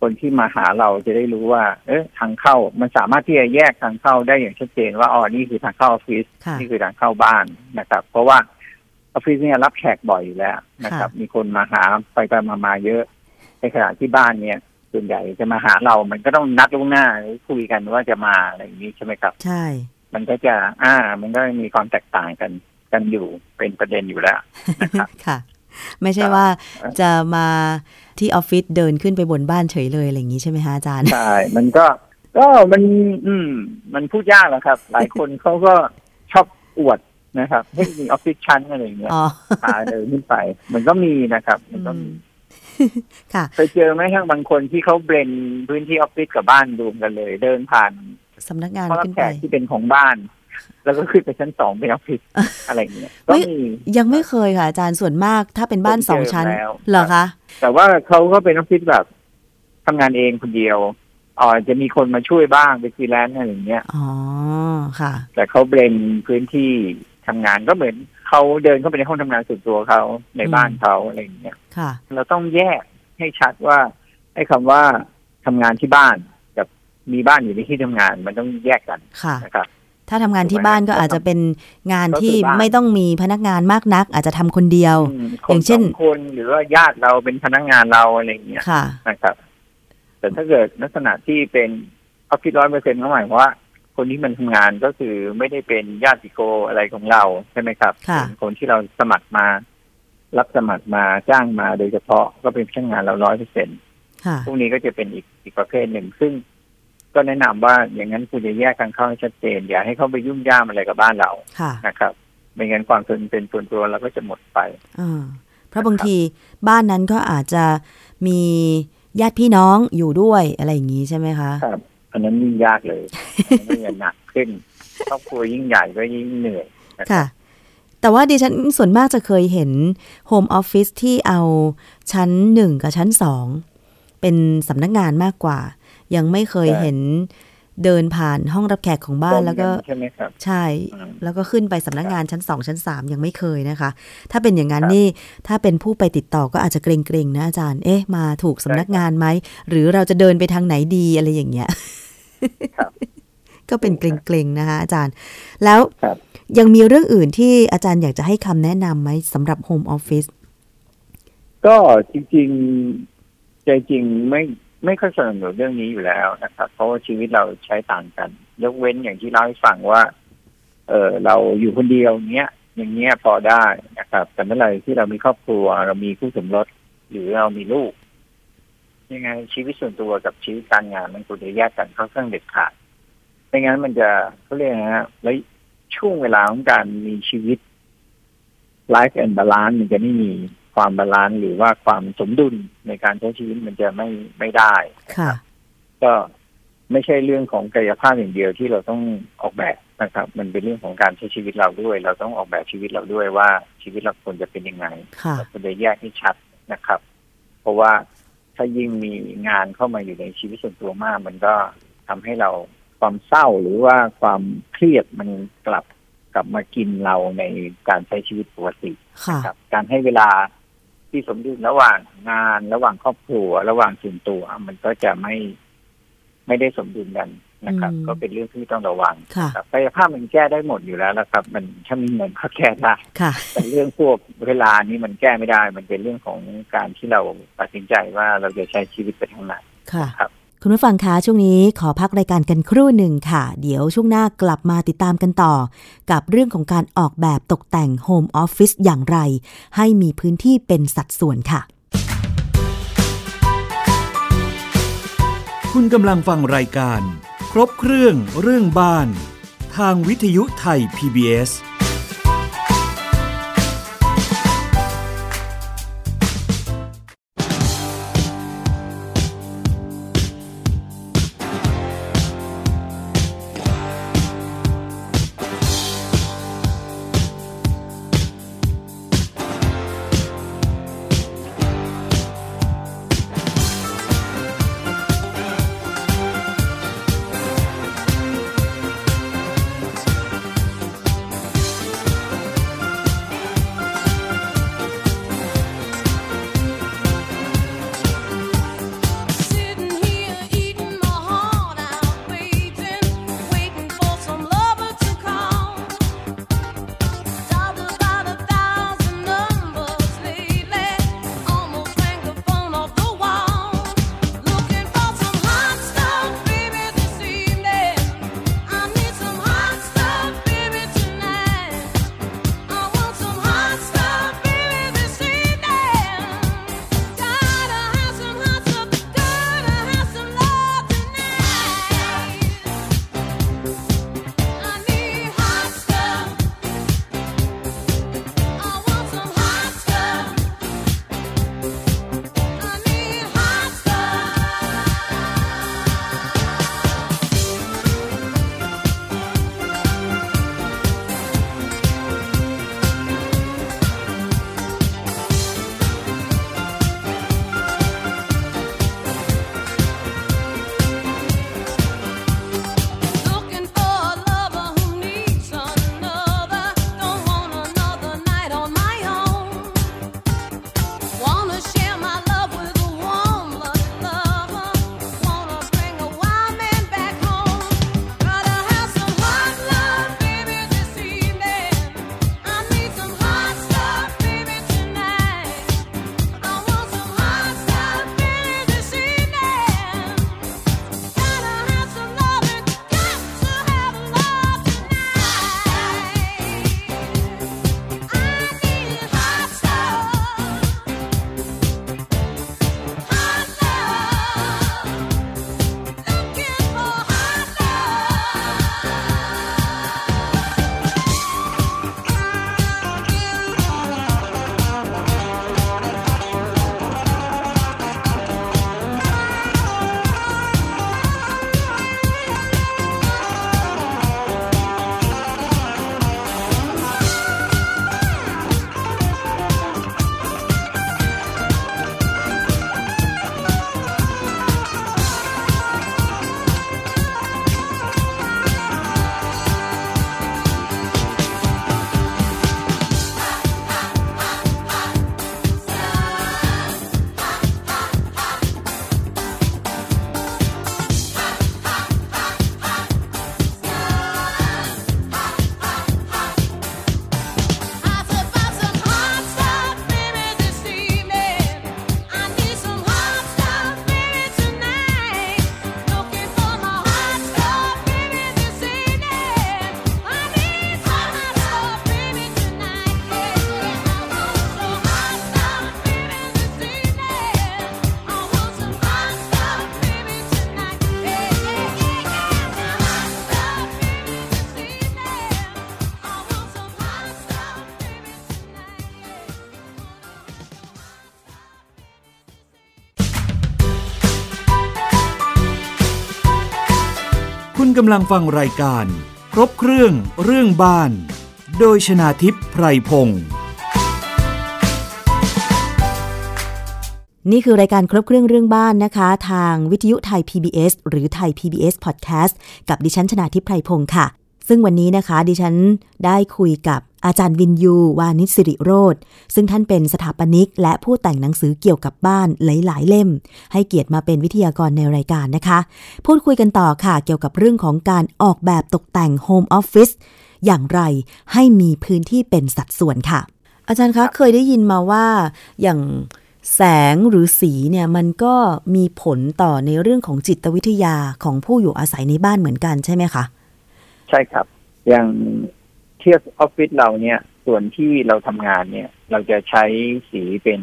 คนที่มาหาเราจะได้รู้ว่า เอ๊ะทางเข้ามันสามารถที่จะแยกทางเข้าได้อย่างชัดเจนว่าอ๋อนี่คือทางเข้าออฟฟิศค่ะนี่คือทางเข้าบ้านนะครับ เพราะว่าออฟฟิศเนี่ยรับแขกบ่อยอยู่แล้วนะครับ มีคนมาหาไปไปมามาเยอะ ในขณะที่บ้านเนี่ย ส่วนใหญ่จะมาหาเรา มันก็ต้องนัดล่วงหน้าคุยกันว่าจะมาอะไรอย่างนี้ใช่ไหมครับ ใช่ มันก็จะอ่า มันก็มีความแตกต่างกันกันอยู่เป็นประเด็นอยู่แล้วนะครับค่ะ ไม่ใช่ว่าจะมาที่ออฟฟิศเดินขึ้นไปบนบ้านเฉยเลยอะไรอย่างนี้ใช่ไหมคะอาจารย์ใช่มันก็ก็มัน อืม มันพูดยากแหล้วครับ หลายคนเขาก็ชอบอวดนะครับให้มีออฟฟิศชั้นอะไรอย่างเงี้ยอ๋อพาเดินขึ้นไป มันก็มีนะครับ มันก็มี ค่ะเคยเจอไหมทั้งบางคนที่เขาเบรนพื้นที่ออฟฟิศกับบ้านรวมกันเลย เดินผ่านสำนักงานห้องรับขึ้นแขไปกที่เป็นของบ้าน แล้วก็ขึ้นไปชั้นสองเป็นออฟฟิศอะไรอย่างเงี้ยก็ไม่มียังไม่เคยค่ะ อาจารย์ส่วนมากถ้าเป็นบ้านผมเจอสองชั้นแล้วเหรอคะแต่ว่าเขาก็เป็นออฟฟิศแบบทำงานเองคนเดียวอ๋อจะมีคนมาช่วยบ้างเป็นฟรีแลนซ์อะไรอย่างเงี้ยอ๋อค่ะ แต่เขาเบรนพื้นที่ทำงานก็เหมือน เขาเดินเข้าไปในห้องทำงานส่วนตัวเขาในบ้านเขาอะไรอย่างเงี้ยค่ะ เราต้องแยกให้ชัดว่าไอ้คำว่าทำงานที่บ้านกับมีบ้านอยู่ในที่ทำงานมันต้องแยกกันค่ะนะครับถ้าทำงานที่บ้านก็อาจจะเป็นงานที่ก็คือบ้านไม่ต้องมีพนักงานมากนัก อาจจะทำคนเดียวอืมคอนย่างเช่นสองคนหรือว่าญาติเราเป็นพนักงานเราอะไรอย่างเงี้ยค่ะนะครับ แต่ถ้าเกิดลักษณะที่เป็นออฟฟิศร้อยเปอร์เซ็นต์หมายความว่า คนที่มันทำงานก็คือไม่ได้เป็นญาติโกอะไรของเราใช่ไหมครับค่ะเป็นคนที่เราสมัครมา รับสมัครมาจ้างมาโดยเฉพาะก็เป็นพนักงานเราร้อยเปอร์เซ็นต์ค่ะพวกนี้ก็จะเป็นอีกอีกประเภทหนึ่งซึ่ง ก็แนะนำว่าอย่างนั้นคุณจะแยกกันเข้าให้ชัดเจน อย่าให้เขาไปยุ่งย่ามอะไรกับบ้านเราค่ะนะครับไม่งั้นความเป็นเป็นส่วนตัวเราก็จะหมดไปอ่าเพราะบางทีบ้านนั้นก็อาจจะมีญาติพี่น้องอยู่ด้วยอะไรอย่างนี้ใช่ไหมคะ ครับ อันนั้นยิ่งยากเลยอันนั้นยิ่งหนักขึ้นครอบครัวยิ่งใหญ่ก็ยิ่งเหนื่อยนะครับค่ะ แต่ว่าดิฉันส่วนมากจะเคยเห็นโฮมออฟฟิศที่เอาชั้นหนึ่งกับชั้นสองเป็นสำนักงานมากกว่า ยังไม่เคยใช่เห็น เดินผ่านห้องรับแขกของบ้านแล้วก็ใช่ไหมครับใช่อืมแล้วก็ขึ้นไปสำนักงานชั้นสองชั้นสามยังไม่เคยนะคะ ถ้าเป็นอย่างนั้นครับนี่ถ้าเป็นผู้ไปติดต่อก็อาจจะเกรงๆนะอาจารย์เอ๊ะมาถูกสำนักงานไหมหรือเราจะเดินไปทางไหนดีอะไรอย่างเงี้ยครับก็เป็นเกรงๆนะคะอาจารย์ แล้วครับยังมีเรื่องอื่นที่อาจารย์อยากจะให้คำแนะนำไหมสำหรับโฮมออฟฟิศก็จริงๆ ใจจริงไม่ ไม่ค่อยสนับสนุนเรื่องนี้อยู่แล้วนะครับ เพราะว่าชีวิตเราใช้ต่างกัน ยกเว้นอย่างที่เล่าให้ฟังว่า เออเราอยู่คนเดียวเนี้ย อย่างเงี้ยพอได้นะครับ แต่เมื่อไหร่ที่เรามีครอบครัว เรามีคู่สมรสหรือเรามีลูก ยังไงชีวิตส่วนตัวกับชีวิตการงานมันควรจะแยกกันค่อนข้างเด็ดขาดไม่งั้นมันจะเขาเรียกนะฮะแล้วช่วงเวลาของการมีชีวิต life and balance มันจะไม่มี ความ balance หรือว่าความสมดุลในการใช้ชีวิตมันจะไม่ไม่ได้ค่ะ ก็ไม่ใช่เรื่องของกายภาพอย่างเดียวที่เราต้องออกแบบนะครับ มันเป็นเรื่องของการใช้ชีวิตเราด้วย เราต้องออกแบบชีวิตเราด้วยว่าชีวิตเราควรจะเป็นยังไงค่ะเราควรจะแยกให้ชัดนะครับ เพราะว่าถ้ายิ่งมีงานเข้ามาอยู่ในชีวิตส่วนตัวมาก มันก็ทำให้เราความเศร้าหรือว่าความเครียดมันกลับกลับมากินเราในการใช้ชีวิตปกติค่ะครับ การให้เวลา ที่สมดุลระหว่างงานระหว่างครอบครัว ระหว่างส่วนตัว มันก็จะไม่ไม่ได้สมดุลกันนะครับอืมก็เป็นเรื่องที่ต้องระวังค่ะครับกายภาพมันแก้ได้หมดอยู่แล้วนะครับ มันถ้ามีเงินก็แก้ได้ค่ะแต่เรื่องพวกเวลานี้มันแก้ไม่ได้ มันเป็นเรื่องของการที่เราตัดสินใจว่าเราจะใช้ชีวิตไปทางไหนค่ะครับ คุณผู้ฟังคะช่วงนี้ขอพักรายการกันครู่หนึ่งค่ะ เดี๋ยวช่วงหน้ากลับมาติดตามกันต่อ กับเรื่องของการออกแบบตกแต่งโฮมออฟฟิศอย่างไร ให้มีพื้นที่เป็นสัดส่วนค่ะ คุณกำลังฟังรายการ ครบเครื่องเรื่องบ้าน ทางวิทยุไทย PBS กำลังฟังรายการ ครบเครื่องเรื่องบ้าน โดยชนาทิพย์ไพรพงศ์นี่คือรายการครบเครื่องเรื่องบ้านนะคะ ทางวิทยุไทย PBS หรือไทย PBS Podcast กับดิฉันชนาทิพย์ไพรพงศ์ค่ะ ซึ่งวันนี้นะคะดิฉันได้คุยกับอาจารย์วินยู วานิสิริโรธซึ่งท่านเป็นสถาปนิก และผู้แต่งหนังสือเกี่ยวกับบ้านหลาย ๆ เล่ม ให้เกียรติมาเป็นวิทยากรในรายการนะคะ พูดคุยกันต่อค่ะ เกี่ยวกับเรื่องของการออกแบบตกแต่งโฮมออฟฟิศอย่างไรให้มีพื้นที่เป็นสัดส่วนค่ะ อาจารย์คะเคยได้ยินมาว่าอย่างแสงหรือสีเนี่ยมันก็มีผลต่อในเรื่องของจิตวิทยาของผู้อยู่อาศัยในบ้านเหมือนกันใช่ไหมคะ ใช่ครับ อย่างเทียบออฟฟิศเราเนี่ย ส่วนที่เราทำงานเนี่ย เราจะใช้สีเป็น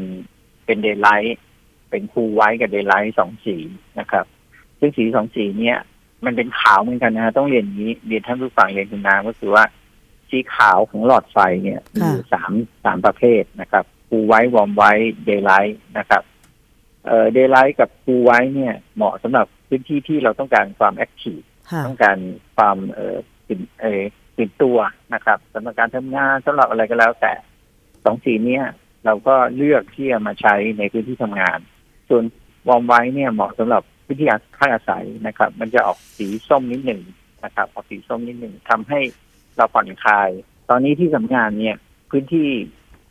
เป็น daylight เป็น cool white กับ daylight สองสีนะครับ ซึ่งสีสองสีเนี่ยมันเป็นขาวเหมือนกันนะต้องเรียนนี้เรียนท่านผู้ฟังเรียนคุณนาก็คือว่า สีขาวของหลอดไฟเนี่ยมีอยู่สามสามประเภทนะครับ cool white warm white daylight นะครับเอ่อ daylight กับ cool white เนี่ย เหมาะสำหรับพื้นที่ที่เราต้องการความ active ต้องการความเอ่อ ตื่นเอ่อตื่นตัวนะครับสำหรับการทำงานสำหรับอะไรก็แล้ว แต่สองสีเนี้ยเราก็เลือกที่จะมาใช้ในพื้นที่ทำงาน ส่วน warm white เนี่ยเหมาะสำหรับพื้นที่พักอาศัยนะครับ มันจะออกสีส้มนิดหนึ่งนะครับออกสีส้มนิดหนึ่งทำให้เราผ่อนคลาย ตอนนี้ที่ทำงานเนี่ยพื้นที่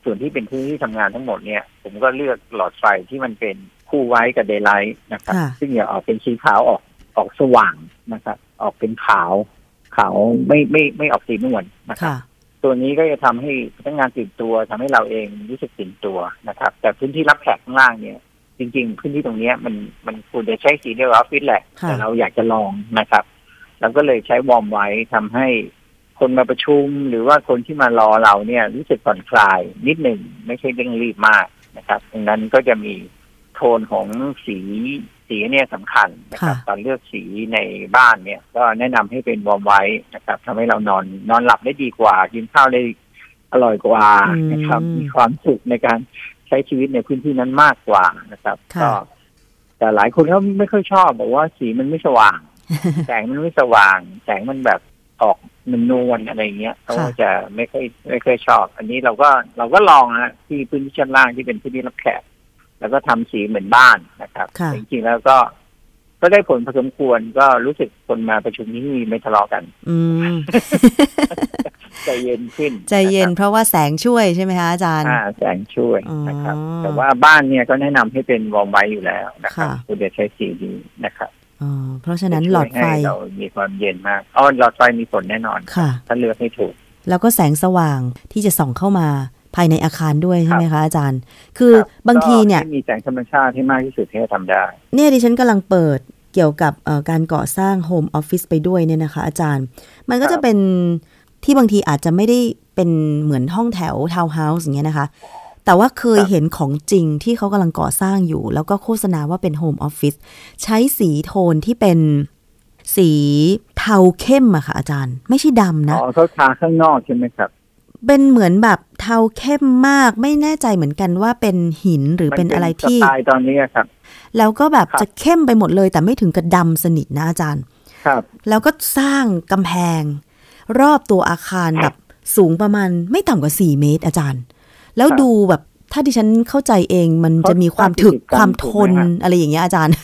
ส่วนที่เป็นพื้นที่ทำงานทั้งหมดเนี่ย ผมก็เลือกหลอดไฟที่มันเป็น cool white กับ daylight นะครับ ซึ่งอย่าออกเป็นสีขาวออกออกสว่างนะครับ ออกเป็นขาว ขาวไม่ไม่ไม่ออกสีนวลนะครับ ตัวนี้ก็จะทำให้พนักงานตื่นตัวทำให้เราเองรู้สึกตื่นตัวนะครับ แต่พื้นที่รับแขกข้างล่างเนี่ย จริง ๆ พื้นที่ตรงนี้มันมันควรจะใช้สีเดียวออฟฟิศแหละ แต่เราอยากจะลองนะครับเราก็เลยใช้วอร์มไว้ทำให้คนมาประชุมหรือว่าคนที่มารอเราเนี่ยรู้สึกผ่อนคลายนิดหนึ่งไม่ใช่เร่งรีบมากนะครับดังนั้นก็จะมีโทนของสี สีเนี่ยสำคัญนะครับตอนเลือกสีในบ้านเนี่ย ก็แนะนำให้เป็นวอร์มไว้นะครับทำให้เรานอนนอนหลับได้ดีกว่า กินข้าวได้อร่อยกว่านะครับ มีความสุขในการใช้ชีวิตในพื้นที่นั้นมากกว่านะครับก็แต่หลายคนเขาไม่ค่อยชอบบอกว่าสีมันไม่สว่าง แสงมันไม่สว่าง แสงมันแบบออกนนวลอะไรเงี้ยเขาจะไม่ค่อยไม่ค่อยชอบ อันนี้เราก็เราก็ลองนะที่พื้นที่ชั้นล่างที่เป็นพื้นที่รับแขก แล้วก็ทำสีเหมือนบ้านนะครับจริงๆแล้วก็ก็ได้ผลพอสมควรก็รู้สึกคนมาประชุมที่นี่ไม่ทะเลาะกัน อืมใจเย็นขึ้น ใจเย็นเพราะว่าแสงช่วยใช่ไหมคะอาจารย์ อ่า แสงช่วยนะครับ แต่ว่าบ้านเนี่ยก็แนะนำให้เป็นวอร์มไว้อยู่แล้วนะครับคุณจะใช้สีดีนะครับเพราะฉะนั้นหลอดไฟเรามีความเย็นมากอ๋อหลอดไฟมีผลแน่นอนค่ะ ถ้าเลือกให้ถูก แล้วก็แสงสว่างที่จะส่องเข้ามา ภายในอาคารด้วยใช่ไหมคะอาจารย์ คือบางทีเนี่ยมีแสงธรรมชาติที่มากที่สุดที่จะทำได้ เนี่ยดิฉันกำลังเปิดเกี่ยวกับการก่อสร้างโฮมออฟฟิศไปด้วยเนี่ยนะคะ อาจารย์ มันก็จะเป็นที่บางทีอาจจะไม่ได้เป็นเหมือนห้องแถวทาวน์เฮาส์อย่างเงี้ยนะคะ แต่ว่าเคยเห็นของจริงที่เขากำลังก่อสร้างอยู่ แล้วก็โฆษณาว่าเป็นโฮมออฟฟิศใช้สีโทนที่เป็นสีเทาเข้มอะค่ะอาจารย์ ไม่ใช่ดำนะอ๋อเขาทาข้างนอกใช่ไหมครับ เป็นเหมือนแบบเทาเข้มมาก ไม่แน่ใจเหมือนกันว่าเป็นหินหรือเป็นอะไรที่สไตล์ตอนนี้ครับ แล้วก็แบบจะเข้มไปหมดเลย แต่ไม่ถึงกับดำสนิทนะอาจารย์ ครับ แล้วก็สร้างกำแพง รอบตัวอาคารแบบสูงประมาณไม่ต่ำกว่าสี่เมตร อาจารย์ แล้วดูแบบถ้าดิฉันเข้าใจเองมันจะมีความถึกความทนอะไรอย่างเงี้ยอาจารย์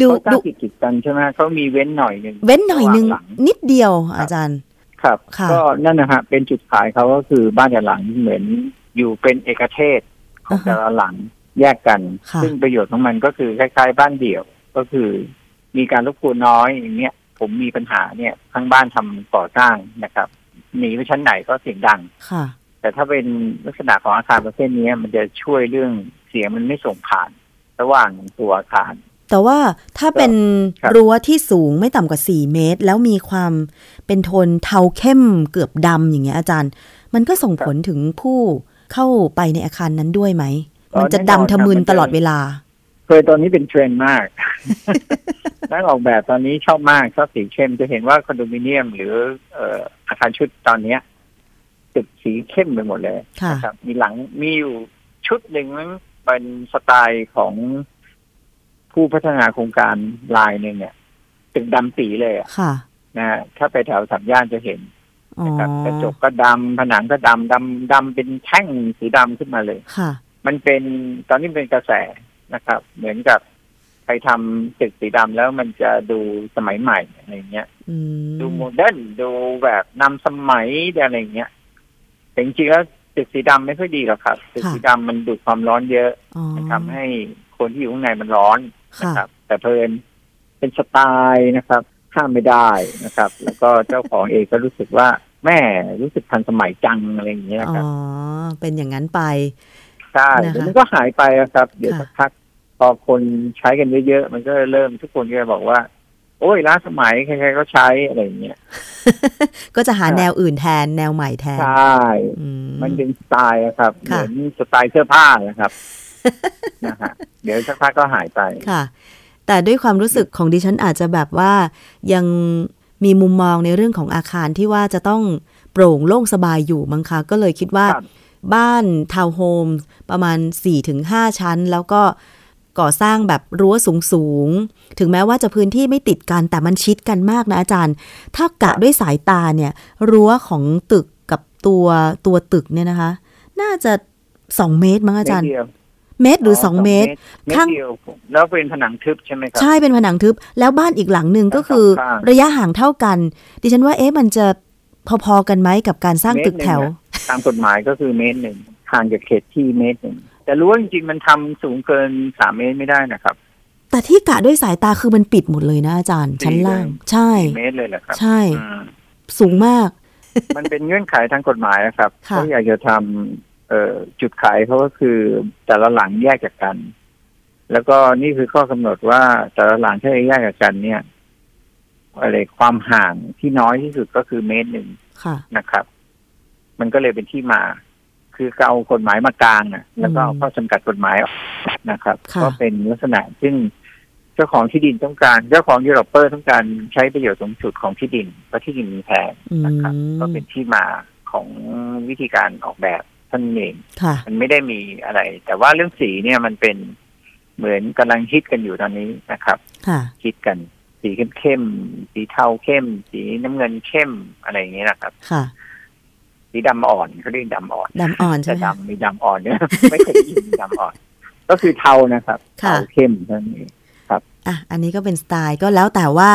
ดูดูติดกันใช่ไหมเขามีเว้นหน่อยหนึ่งเว้นหน่อยหนึ่งนิดเดียวอาจารย์ ครับก็นั่นนะฮะเป็นจุดขายเขาก็คือบ้านแต่หลังเหมือนอยู่เป็นเอกเทศของแต่ละหลังแยกกัน ซึ่งประโยชน์ของมันก็คือคล้ายๆ บ้านเดี่ยวก็คือมีการรบกวนน้อยอย่างเงี้ย ผมมีปัญหาเนี่ยทั้งบ้านทำก่อสร้างนะครับหนีไปชั้นไหนก็เสียงดังค่ะ แต่ถ้าเป็นลักษณะของอาคารประเภทนี้มันจะช่วยเรื่องเสียงมันไม่ส่งผ่าน ระหว่างตัวอาคาร แต่ว่าถ้าเป็นรั้วที่สูงไม่ต่ำกว่าสี่เมตร แล้วมีความเป็นโทนเทาเข้มเกือบดำอย่างเงี้ยอาจารย์ มันก็ส่งผลถึงผู้เข้าไปในอาคารนั้นด้วยไหม มันจะดำทะมึนตลอดเวลา เคยตอนนี้เป็นเทรนด์มากนักออกแบบตอนนี้ชอบมากชอบสีเข้มจะเห็นว่าคอนโดมิเนียม หรืออาคารชุดตอนเนี้ยตึกสีเข้มไปหมดเลยนะครับ มีหลังมีอยู่ชุดหนึ่งนั้นเป็นสไตล์ของ ผู้พัฒนาโครงการลายหนึ่งเนี่ยตึกดำปีเลยอะค่ะ นะฮะถ้าไปแถวสามย่านจะเห็นอ๋อนะครับกระจกก็ดำผนังก็ดำดำดำเป็นแท่งสีดำขึ้นมาเลยค่ะ มันเป็นตอนนี้เป็นกระแสนะครับ เหมือนกับไปทำตึกสีดำแล้วมันจะดูสมัยใหม่อะไรเงี้ยอืมดูโมเดิร์นดูแบบนำสมัยอะไรเงี้ยแต่จริงๆแล้วตึกสีดำไม่ค่อยดีหรอกครับตึกสีดำมันดูดความร้อนเยอะอ๋อมันทำให้คนที่อยู่ข้างในมันร้อนนะค่ะครับแต่เผอิญเป็นสไตล์นะครับห้ามไม่ได้นะครับ แล้วก็เจ้าของเองก็รู้สึกว่าแหมรู้สึกทันสมัยจังอะไรอย่างเงี้ยอ๋ครับอเป็นอย่างนั้นไปใช่นะคะเดี๋ยวมันก็หายไปอะครับ เดี๋ยวค่ะสักพักพอคนใช้กันเยอะๆมันก็เริ่มทุกคนก็จะบอกว่า โอ้ยล้าสมัยใครๆก็ใช้อะไรอย่างเงี้ยก็จะหาครับแนวอื่นแทนแนวใหม่แทนใช่อืมันเป็นสไตล์อะครับเหค่ะมือนสไตล์เสื้อผ้านะครับ นะฮะเดี๋ยวสักพักก็หายไปค่ะ แต่ด้วยความรู้สึกของดิฉันอาจจะแบบว่ายังมีมุมมองในเรื่องของอาคารที่ว่าจะต้องโปร่งโล่งสบายอยู่มั้งคะก็เลยคิดว่าครับบ้านทาวน์โฮมประมาณ 4-5 ชั้น แล้วก็ก่อสร้างแบบรั้วสูงๆถึงแม้ว่าจะพื้นที่ไม่ติดกันแต่มันชิดกันมากนะอาจารย์ ถ้ากะด้วยสายตาเนี่ย รั้วของตึกกับตัวตัวตึกเนี่ยนะคะ น่าจะ2เมตรมั้งอาจารย์ เมตรเดียวเมตรหรือ2เมตรเมตร ข้างเดียวแล้วเป็นผนังทึบใช่ไหมครับ ใช่เป็นผนังทึบ แล้วบ้านอีกหลังหนึ่งก็คือข้างๆระยะห่างเท่ากัน ดิฉันว่าเอ๊ะมันจะพอๆกันไหมกับการสร้างตึกแถวเมตรหนึ่งอะตามกฎหมายก็คือเมตรหนึ่งห่างจากเขตที่เมตรหนึ่งแต่รู้ว่าจริงๆมันทำสูงเกินสามเมตรไม่ได้นะครับ แต่ที่กะด้วยสายตาคือมันปิดหมดเลยนะอาจารย์ ชั้นล่าง ใช่สี่เมตรเลยแหละครับ ใช่อืมสูงมาก มันเป็นเงื่อนไขทางกฎหมายนะครับค่ะเขาอยากจะทำ เอ่อจุดขายเขาก็คือแต่ละหลังแยกจากกัน แล้วก็นี่คือข้อกำหนดว่าแต่ละหลังที่แยกจากกันเนี่ยอะไรความห่างที่น้อยที่สุดก็คือเมตรหนึ่งค่ะนะครับ มันก็เลยเป็นที่มา คือเอากฎหมายมากลางอะแล้วก็เอาข้อจำกัดกฎหมายออกนะครับค่ะก็เป็นลักษณะซึ่งเจ้าของที่ดินต้องการ เจ้าของยูโรเปอร์ต้องการใช้ประโยชน์สูงสุดของที่ดินเพราะที่ดินมีแพงอืมนะครับ ก็เป็นที่มาของวิธีการออกแบบ ท่านเองค่ะมันไม่ได้มีอะไร แต่ว่าเรื่องสีเนี่ยมันเป็นเหมือนกำลังฮิตกันอยู่ตอนนี้นะครับค่ะฮิตกันสีเข้มเข้มๆสีเทาเข้ม สีน้ำเงินเข้มอะไรอย่างเงี้ยนะครับ ค่ะ สีดำอ่อนเขาเรียกดำอ่อนดำอ่อนใช่แต่ไหมคะดำมีดำอ่อนเนี่ยไม่เคยได้ยินมีดำอ่อน ก็คือเทานะครับค่ะเทาเข้มเท่านี้อะ อันนี้ก็เป็นสไตล์ก็แล้วแต่ว่า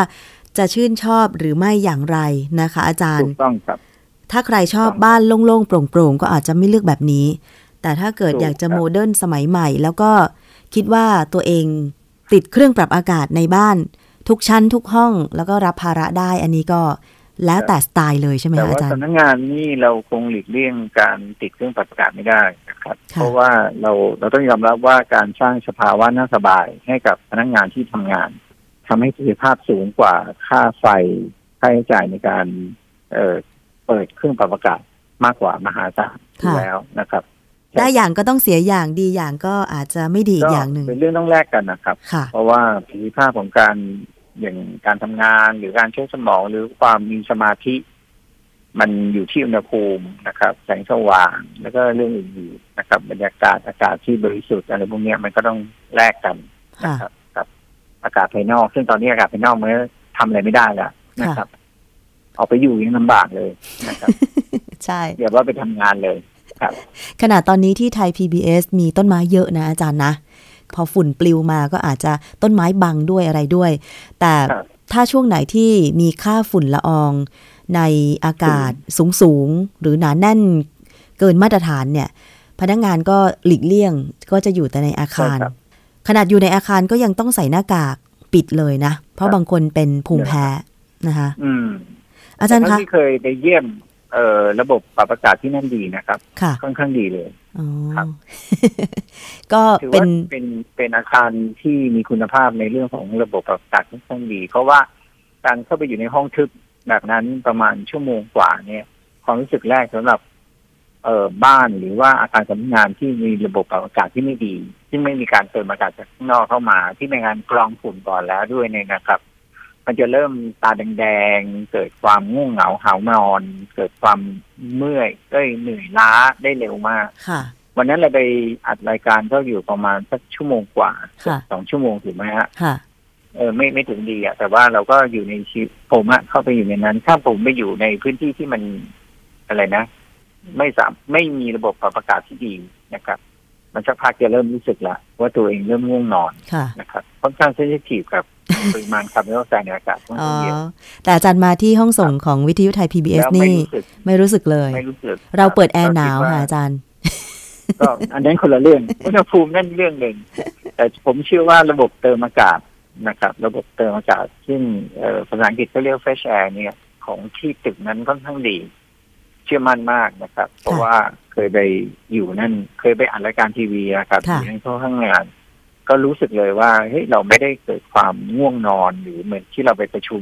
จะชื่นชอบหรือไม่อย่างไรนะคะ อาจารถูย์กต้องครับ ถ้าใครชอบถูกต้องบ้านโล่งๆโปร่งๆ ก็อาจจะไม่เลือกแบบนี้ แต่ถ้าเกิดถูกอยากจะครับโมเดิร์นสมัยใหม่ แล้วก็คิดว่าตัวเองติดเครื่องปรับอากาศในบ้าน ทุกชั้นทุกห้องแล้วก็รับภาระได้อันนี้ก็แล้วแต่สไตล์เลยใช่ไหมแต่คะว่าอาจารย์สำนักงานนี่เราคงหลีกเลี่ยงการติดเครื่องปรับอากาศไม่ได้นะครับค่ะเพราะว่าเราเราต้องยอมรับว่าการสร้างสภาวะน่าสบายให้กับพนักงานที่ทำงานทำให้ประสิทธิภาพสูงกว่าค่าไฟค่าใช้จ่ายในการเอ่อ เปิดเครื่องปรับอากาศมากกว่ามหาศาลอยู่แล้วนะครับได้อย่างก็ต้องเสียอย่างดีอย่างก็อาจจะไม่ดีอีกอย่างหนึ่งเป็นเรื่องต้องแลกกันนะครับค่ะเพราะว่าประสิทธิภาพของการอย่างการทำงานหรือการใช้สมองหรือความมีสมาธิ มันอยู่ที่อุณหภูมินะครับ แสงสว่างแล้วก็เรื่องอื่นๆนะครับ บรรยากาศอากาศที่บริสุทธิ์อะไรพวกเนี้ยมันก็ต้องแลกกันนะค่ะครับ กับ อากาศภายนอก ซึ่งตอนนี้อากาศภายนอกมันก็ทำอะไรไม่ได้แล้วนะครับ ออกไปอยู่ยังลำบากเลยนะครับใช่อย่าว่าไปทำงานเลยครับขนาดตอนนี้ที่ไทย PBS มีต้นไม้เยอะนะอาจารย์นะ พอฝุ่นปลิวมาก็อาจจะต้นไม้บังด้วยอะไรด้วย แต่ครับถ้าช่วงไหนที่มีค่าฝุ่นละอองในอากาศสูงสูงๆหรือหนาแน่นเกินมาตรฐานเนี่ย พนักงานก็หลีกเลี่ยงก็จะอยู่แต่ในอาคารใช่ครับขนาดอยู่ในอาคารก็ยังต้องใส่หน้ากากปิดเลยนะ เพราะครับบางคนเป็นภูมิแพ้นะคะ อืม อาจารย์แต่คะเท่ที่เคยไปเยี่ยมเอ่อระบบปรับอากาศที่นั่นดีนะครับ ค่ะค่อนข้างดีเลยอ๋อครับก็ถือเป็ว่านเป็นเป็นอาคารที่มีคุณภาพในเรื่องของระบบปรับอากาศค่อนข้างดี เพราะว่าการเข้าไปอยู่ในห้องทึบแบบนั้นประมาณชั่วโมงกว่าเนี่ยความรู้สึกแรกสำหรับ เอ่อบ้านหรือว่าอาคารสำนักงานที่มีระบบปรับอากาศที่ไม่ดี ที่ไม่มีการเติมอากาศจากข้างนอกเข้ามา ที่มีการกรองฝุ่นก่อนแล้วด้วยเนี่ยนะครับ มันจะเริ่มตาแดงๆ เกิดความง่วงเหงาหาวนอน เกิดความเมื่อยเอ้ยเหนื่อยล้าได้เร็วมากค่ะวันนั้นเราไปอัดรายการก็อยู่ประมาณสักชั่วโมงกว่าค่ะสองชั่วโมงถูกไหมฮะค่ะเออไม่ไม่ถึงดีอะแต่ว่าเราก็อยู่ในชีวิตผมอะเข้าไปอยู่ในนั้น ถ้าผมไปอยู่ในพื้นที่ที่มันอะไรนะ ไม่สามไม่มีระบบปรับอากาศที่ดีนะครับ มันสักพักจะเริ่มรู้สึกละว่าตัวเองเริ่มง่วงนอนค่ะนะครับค่อนข้าง sensitive กับปริมาณคาร์บอนไดออกไซด์ในอากาศค่อนอ๋อข้างเยอะแต่อาจารย์มาที่ห้องส่งของวิทยุไทย PBS แล้วไม่นี่รู้สึกไม่รู้สึกเลยไม่รู้สึกเราเปิดแอร์ก็หคินาวว่ค่ะอาจารย์ก็อันนั้นคนละเรื่องอุณหภูมินั่นเรื่องหนึ่งแต่ผมเชื่อว่าระบบเติมอากาศนะครับ ระบบเติมอากาศซึ่งเอ่อภาษาอังกฤษก็เรียก fresh air เนี่ยของที่ตึกนั้นค่อนข้างดีเชื่อมั่นมากนะครับ เพราะว่าเคยไปอยู่นั่น เคยไปอ่านรายการทีวีนะครับค่ะอยู่ในห้องข้างงาน ก็รู้สึกเลยว่าเฮ้ยเราไม่ได้เกิดความง่วงนอนหรือเหมือนที่เราไปประชุม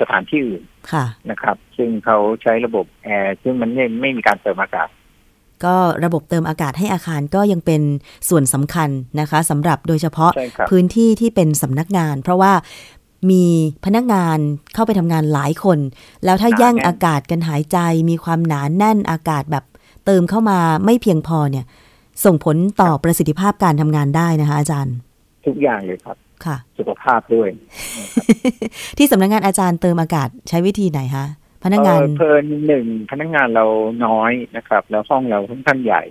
สถานที่อื่นค่ะนะครับ ซึ่งเขาใช้ระบบแอร์ซึ่งมันไม่ไม่มีการเติมอากาศก็ระบบเติมอากาศให้อาคารก็ยังเป็นส่วนสำคัญนะคะสำหรับโดยเฉพาะใช่ครับพื้นที่ที่เป็นสำนักงาน เพราะว่า มีพนักงานเข้าไปทำงานหลายคน แล้วถ้าหนาแน่นแย่งอากาศกันหายใจ มีความหนาแน่นอากาศแบบเติมเข้ามาไม่เพียงพอเนี่ย ส่งผลต่อประสิทธิภาพการทำงานได้นะคะอาจารย์ ทุกอย่างเลยครับค่ะ สุขภาพด้วย ที่สำนักงานอาจารย์เติมอากาศใช้วิธีไหนคะพนักงานเอ่อเผอิญหนึ่งพนักงานเราน้อยนะครับ แล้วห้องเราค่อนข้างใหญ่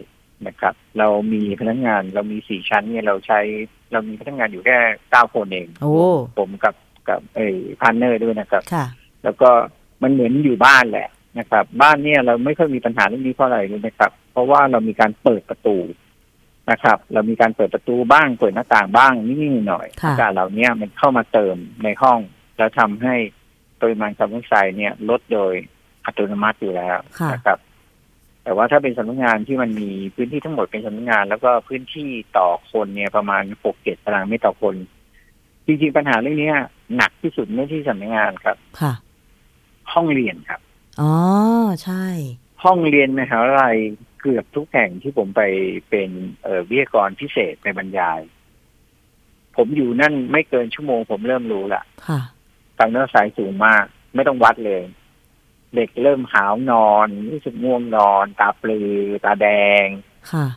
นะครับ เรามีพนักงานเรามีสี่ชั้นเนี่ยเราใช้เรามีพนักงานอยู่แค่เก้าคนเอง โอ้ผมกับ กับไอ้ partner ด้วยนะครับ ค่ะ แล้วก็มันเหมือนอยู่บ้านแหละนะครับ บ้านเนี่ยเราไม่ค่อยมีปัญหาเรื่องนี้เพราะอะไรรู้ไหมครับ เพราะว่าเรามีการเปิดประตูนะครับ เรามีการเปิดประตูบ้างเปิดหน้าต่างบ้างนิดๆหน่อยๆค่ะ อากาศเหล่านี้มันเข้ามาเติมในห้อง แล้วทำให้ปริมาณคาร์บอนไดออกไซด์เนี่ยลดโดยอัตโนมัติอยู่แล้วค่ะ นะครับ แต่ว่าถ้าเป็นสำนักงานที่มันมีพื้นที่ทั้งหมดเป็นสำนักงาน แล้วก็พื้นที่ต่อคนเนี่ยประมาณหกเจ็ดตารางเมตรต่อคน จริงๆปัญหาเรื่องเนี้ยหนักที่สุดไม่ที่สำนักงานครับ ค่ะ ห้องเรียนครับ อ๋อ ใช่ ห้องเรียนมหาวิทยาลัยเกือบทุกแห่งที่ผมไปเป็นเอ่อวิทยากรพิเศษไปบรรยาย ผมอยู่นั่นไม่เกินชั่วโมงผมเริ่มรู้ละค่ะคาร์บอนไดออกไซด์สูงมาก ไม่ต้องวัดเลย เด็กเริ่มหาวนอนรู้สึกง่วงนอน ตาปลือ ตาแดง ค่ะ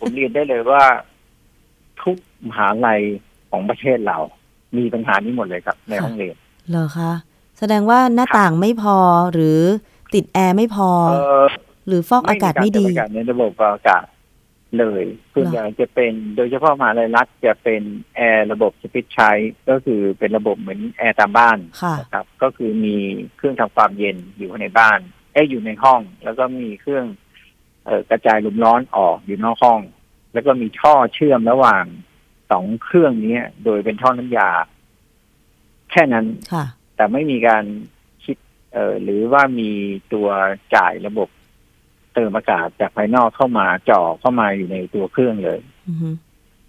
ผมเรียนได้เลยว่า ทุกมหาลัย ของประเทศเรา มีปัญหานี้หมดเลยครับ ในห้องเรียนเหรอคะแสดงว่าหน้าต่างไม่พอหรือติดแอร์ไม่พอเออหรือฟอกอากาศไม่ดีเติอากาศในระบบอากาศเลยส่วนใหญ่จะเป็นโดยเฉพาะมหาลัยรัฐจะเป็นแอร์ระบบสปิทใช้ก็คือเป็นระบบเหมือนแอร์ตามบ้านค่ะนะครับ ก็คือมีเครื่องทำความเย็นอยู่ในบ้านเอ้ยอยู่ในห้อง แล้วก็มีเครื่องเอ่อกระจายลมร้อนออกอยู่นอกห้อง แล้วก็มีท่อเชื่อมระหว่าง สองเครื่องนี้โดยเป็นท่อน้ำยา แค่นั้นค่ะแต่ไม่มีการคิดเอ่อหรือว่ามีตัวจ่ายระบบเติมอากาศจากภายนอกเข้ามาจ่อเข้ามาอยู่ในตัวเครื่องเลยอือฮึ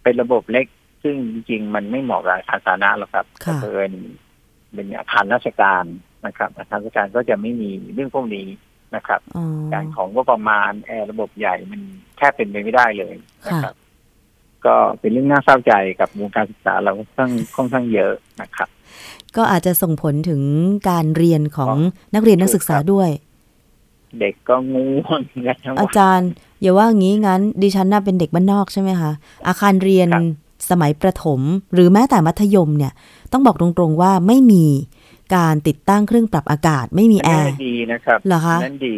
เป็นระบบเล็ก ซึ่งจริงๆ มันไม่เหมาะกับอาคารสาธารณะหรอกครับค่ะเกินเป็นอาคารราชการนะครับ อาคารราชการก็จะไม่มีเรื่องพวกนี้นะครับอ๋อการของก็ประมาณแอร์ระบบใหญ่มันแทบเป็นไปไม่ได้เลยนะค่ะครับ ก็เป็นเรื่องน่าเศร้าใจกับวงการศึกษาเราค่อนข้างค่อนข้างเยอะนะครับ ก็อาจจะส่งผลถึงการเรียนของนักเรียนนักศึกษาด้วย เด็กก็ง่วงกันทั้งอาวันจารย์ อย่าว่างี้งั้น ดิฉันน่าเป็นเด็กบ้านนอกใช่ไหมคะ อาคารเรียนครับสมัยประถม หรือแม้แต่มัธยมเนี่ย ต้องบอกตรงๆว่าไม่มีการติดตั้งเครื่องปรับอากาศไม่มีแออันร์นั้นดีนะครับเหรอคะนนั้นดี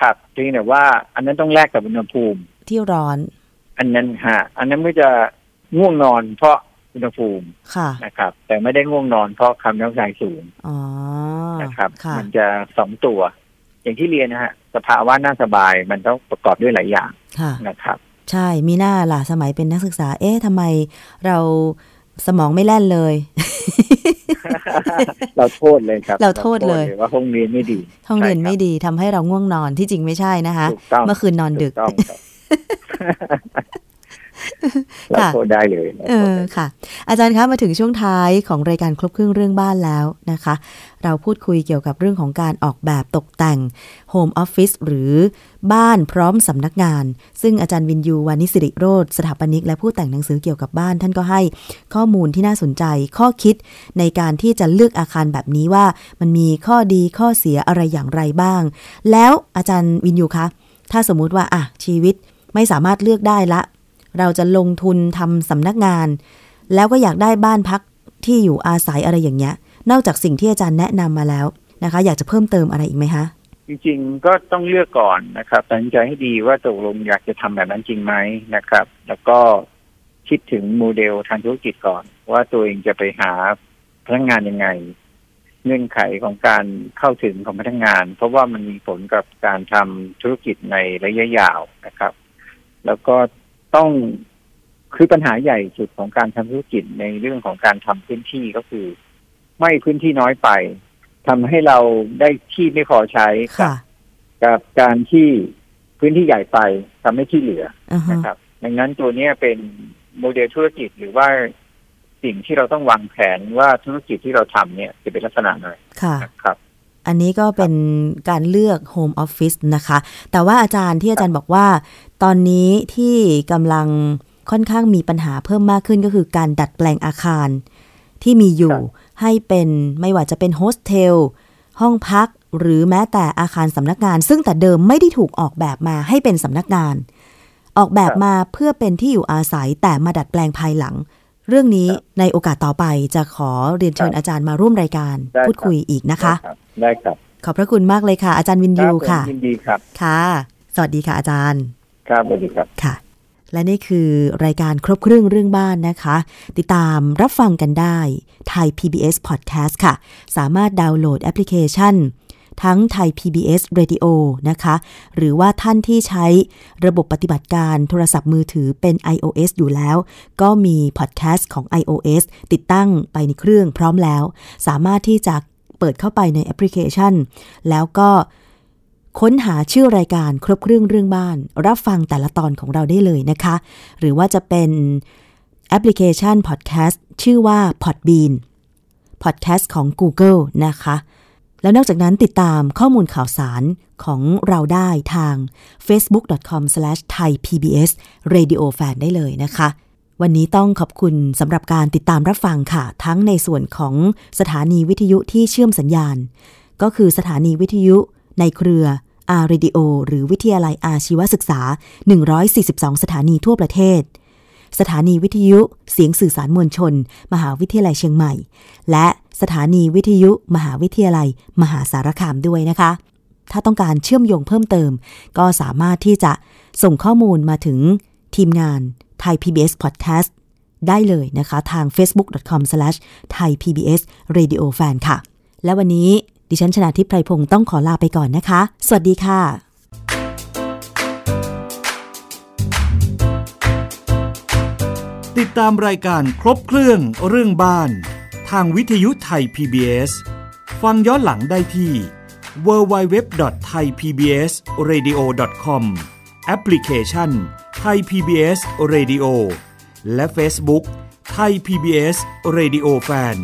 ครับจริงแต่ว่าอันนั้นต้องแลกกับอุณหภูมิที่ร้อน อันนั้นฮะอันนั้นก็จะง่วงนอนเพราะอุณหภูมิค่ะนะครับ แต่ไม่ได้ง่วงนอนเพราะคำน้ำใจสูงอ๋อนะครับค่ะมันจะสองตัว อย่างที่เรียนนะฮะสภาวะน่าสบายมันต้องประกอบด้วยหลายอย่างค่ะนะครับ ใช่มีหน้าล่ะสมัยเป็นนักศึกษา เอ๊ะทำไมเราสมองไม่แล่นเลย เราโทษเลยครับ เราโทษเลยว่าห้องเรียนไม่ดีห้องเรียนใช่ครับไม่ดีทำให้เราง่วงนอนที่จริงไม่ใช่นะคะถูกต้องเมื่อคืนนอนดึกถูต้องค รับเราค่ะโทษได้เลยราเอโทษอได้ค่ะ อาจารย์คะมาถึงช่วงท้ายของรายการครบเครื่องเรื่องบ้านแล้วนะคะ เราพูดคุยเกี่ยวกับเรื่องของการออกแบบตกแต่งโฮมออฟฟิศหรือบ้านพร้อมสำนักงาน ซึ่งอาจารย์วินยูวานิสิริโรธสถาปนิก และผู้แต่งหนังสือเกี่ยวกับบ้าน ท่านก็ให้ข้อมูลที่น่าสนใจ ข้อคิดในการที่จะเลือกอาคารแบบนี้ว่า มันมีข้อดีข้อเสียอะไรอย่างไรบ้าง แล้วอาจารย์วินยูคะถ้าสมมุติว่าอะชีวิต ไม่สามารถเลือกได้ละ เราจะลงทุนทำสำนักงาน แล้วก็อยากได้บ้านพักที่อยู่อาศัยอะไรอย่างเงี้ย นอกจากสิ่งที่อาจารย์แนะนำมาแล้วนะคะ อยากจะเพิ่มเติมอะไรอีกไหมคะจริงๆก็ต้องเลือกก่อนนะครับตัดสินใจให้ดีว่าตกลงอยากจะทำแบบนั้นจริงไหมนะครับ แล้วก็คิดถึงโมเดลทางธุรกิจก่อน ว่าตัวเองจะไปหาพนักงงานยังไง เงื่อนไขของการเข้าถึงของพนักงงาน เพราะว่ามันมีผลกับการทำธุรกิจในระยะยาวนะครับ แล้วก็ต้องคือปัญหาใหญ่สุดของการทำธุรกิจในเรื่องของการทำพื้นที่ก็คือ ไม่พื้นที่น้อยไปทำให้เราได้ที่ไม่พอใช้กับกับการที่พื้นที่ใหญ่ไปทำให้ที่เหลือนะครับ ดังนั้นตัวนี้เป็นโมเดลธุรกิจหรือว่าสิ่งที่เราต้องวางแผนว่าธุรกิจที่เราทำเนี่ยจะเป็นลักษณะไหนค่ะครับ อันนี้ก็เป็นการเลือกโฮมออฟฟิศนะคะ แต่ว่าอาจารย์ที่อาจารย์บอกว่า ตอนนี้ที่กำลังค่อนข้างมีปัญหาเพิ่มมากขึ้นก็คือการดัดแปลงอาคารที่มีอยู่ให้เป็นไม่ว่าจะเป็นโฮสเทลห้องพักหรือแม้แต่อาคารสำนักงาน ซึ่งแต่เดิมไม่ได้ถูกออกแบบมาให้เป็นสำนักงาน ออกแบบมาเพื่อเป็นที่อยู่อาศัยแต่มาดัดแปลงภายหลัง เรื่องนี้ในโอกาสต่อไปจะขอเรียนเชิญอาจารย์มาร่วมรายการพูดคุยอีกนะคะ ได้ครับ ขอบพระคุณมากเลยค่ะ อาจารย์วินยูค่ะยินดีครับ ค่ะ สวัสดีค่ะอาจารย์ ครับสวัสดีครับ ค่ะ และนี่คือรายการครบเครื่องเรื่องบ้านนะคะ ติดตามรับฟังกันได้ไทย PBS Podcast ค่ะ สามารถดาวน์โหลดแอปพลิเคชันทั้งไทย PBS Radio นะคะ หรือว่าท่านที่ใช้ระบบปฏิบัติการโทรศัพท์มือถือเป็น iOS อยู่แล้ว ก็มีพอดแคสต์ของ iOS ติดตั้งไปในเครื่องพร้อมแล้ว สามารถที่จะ เปิดเข้าไปในแอปพลิเคชัน แล้วก็ค้นหาชื่อรายการครบเครื่องเรื่องบ้าน รับฟังแต่ละตอนของเราได้เลยนะคะ หรือว่าจะเป็นแอปพลิเคชันพอดแคสต์ชื่อว่า Podbean พอดแคสต์ของ Google นะคะ แล้วนอกจากนั้นติดตามข้อมูลข่าวสารของเราได้ทาง facebook.com/thaipbsradiofan ได้เลยนะคะ วันนี้ต้องขอบคุณสำหรับการติดตามรับฟังค่ะ ทั้งในส่วนของสถานีวิทยุที่เชื่อมสัญญาณ ก็คือสถานีวิทยุในเครืออาร์เรดิโอหรือวิทยาลัยอาชีวศึกษา 142 สถานีทั่วประเทศ สถานีวิทยุเสียงสื่อสารมวลชน มหาวิทยาลัยเชียงใหม่ และสถานีวิทยุมหาวิทยาลัย มหาสารคามด้วยนะคะ ถ้าต้องการเชื่อมโยงเพิ่มเติม ก็สามารถที่จะส่งข้อมูลมาถึงทีมงาน ไทย PBS Podcast ได้เลยนะคะ ทาง facebook.com/thaipbsradiofan ค่ะ และวันนี้ดิฉันชนะทิพไพรพงศ์ต้องขอลาไปก่อนนะคะ สวัสดีค่ะ ติดตามรายการครบเครื่องเรื่องบ้าน ทางวิทยุไทย PBS ฟังย้อนหลังได้ที่ www.thaipbsradio.com แอปพลิเคชัน ไทย PBS Radio และ Facebook ไทย PBS Radio Fan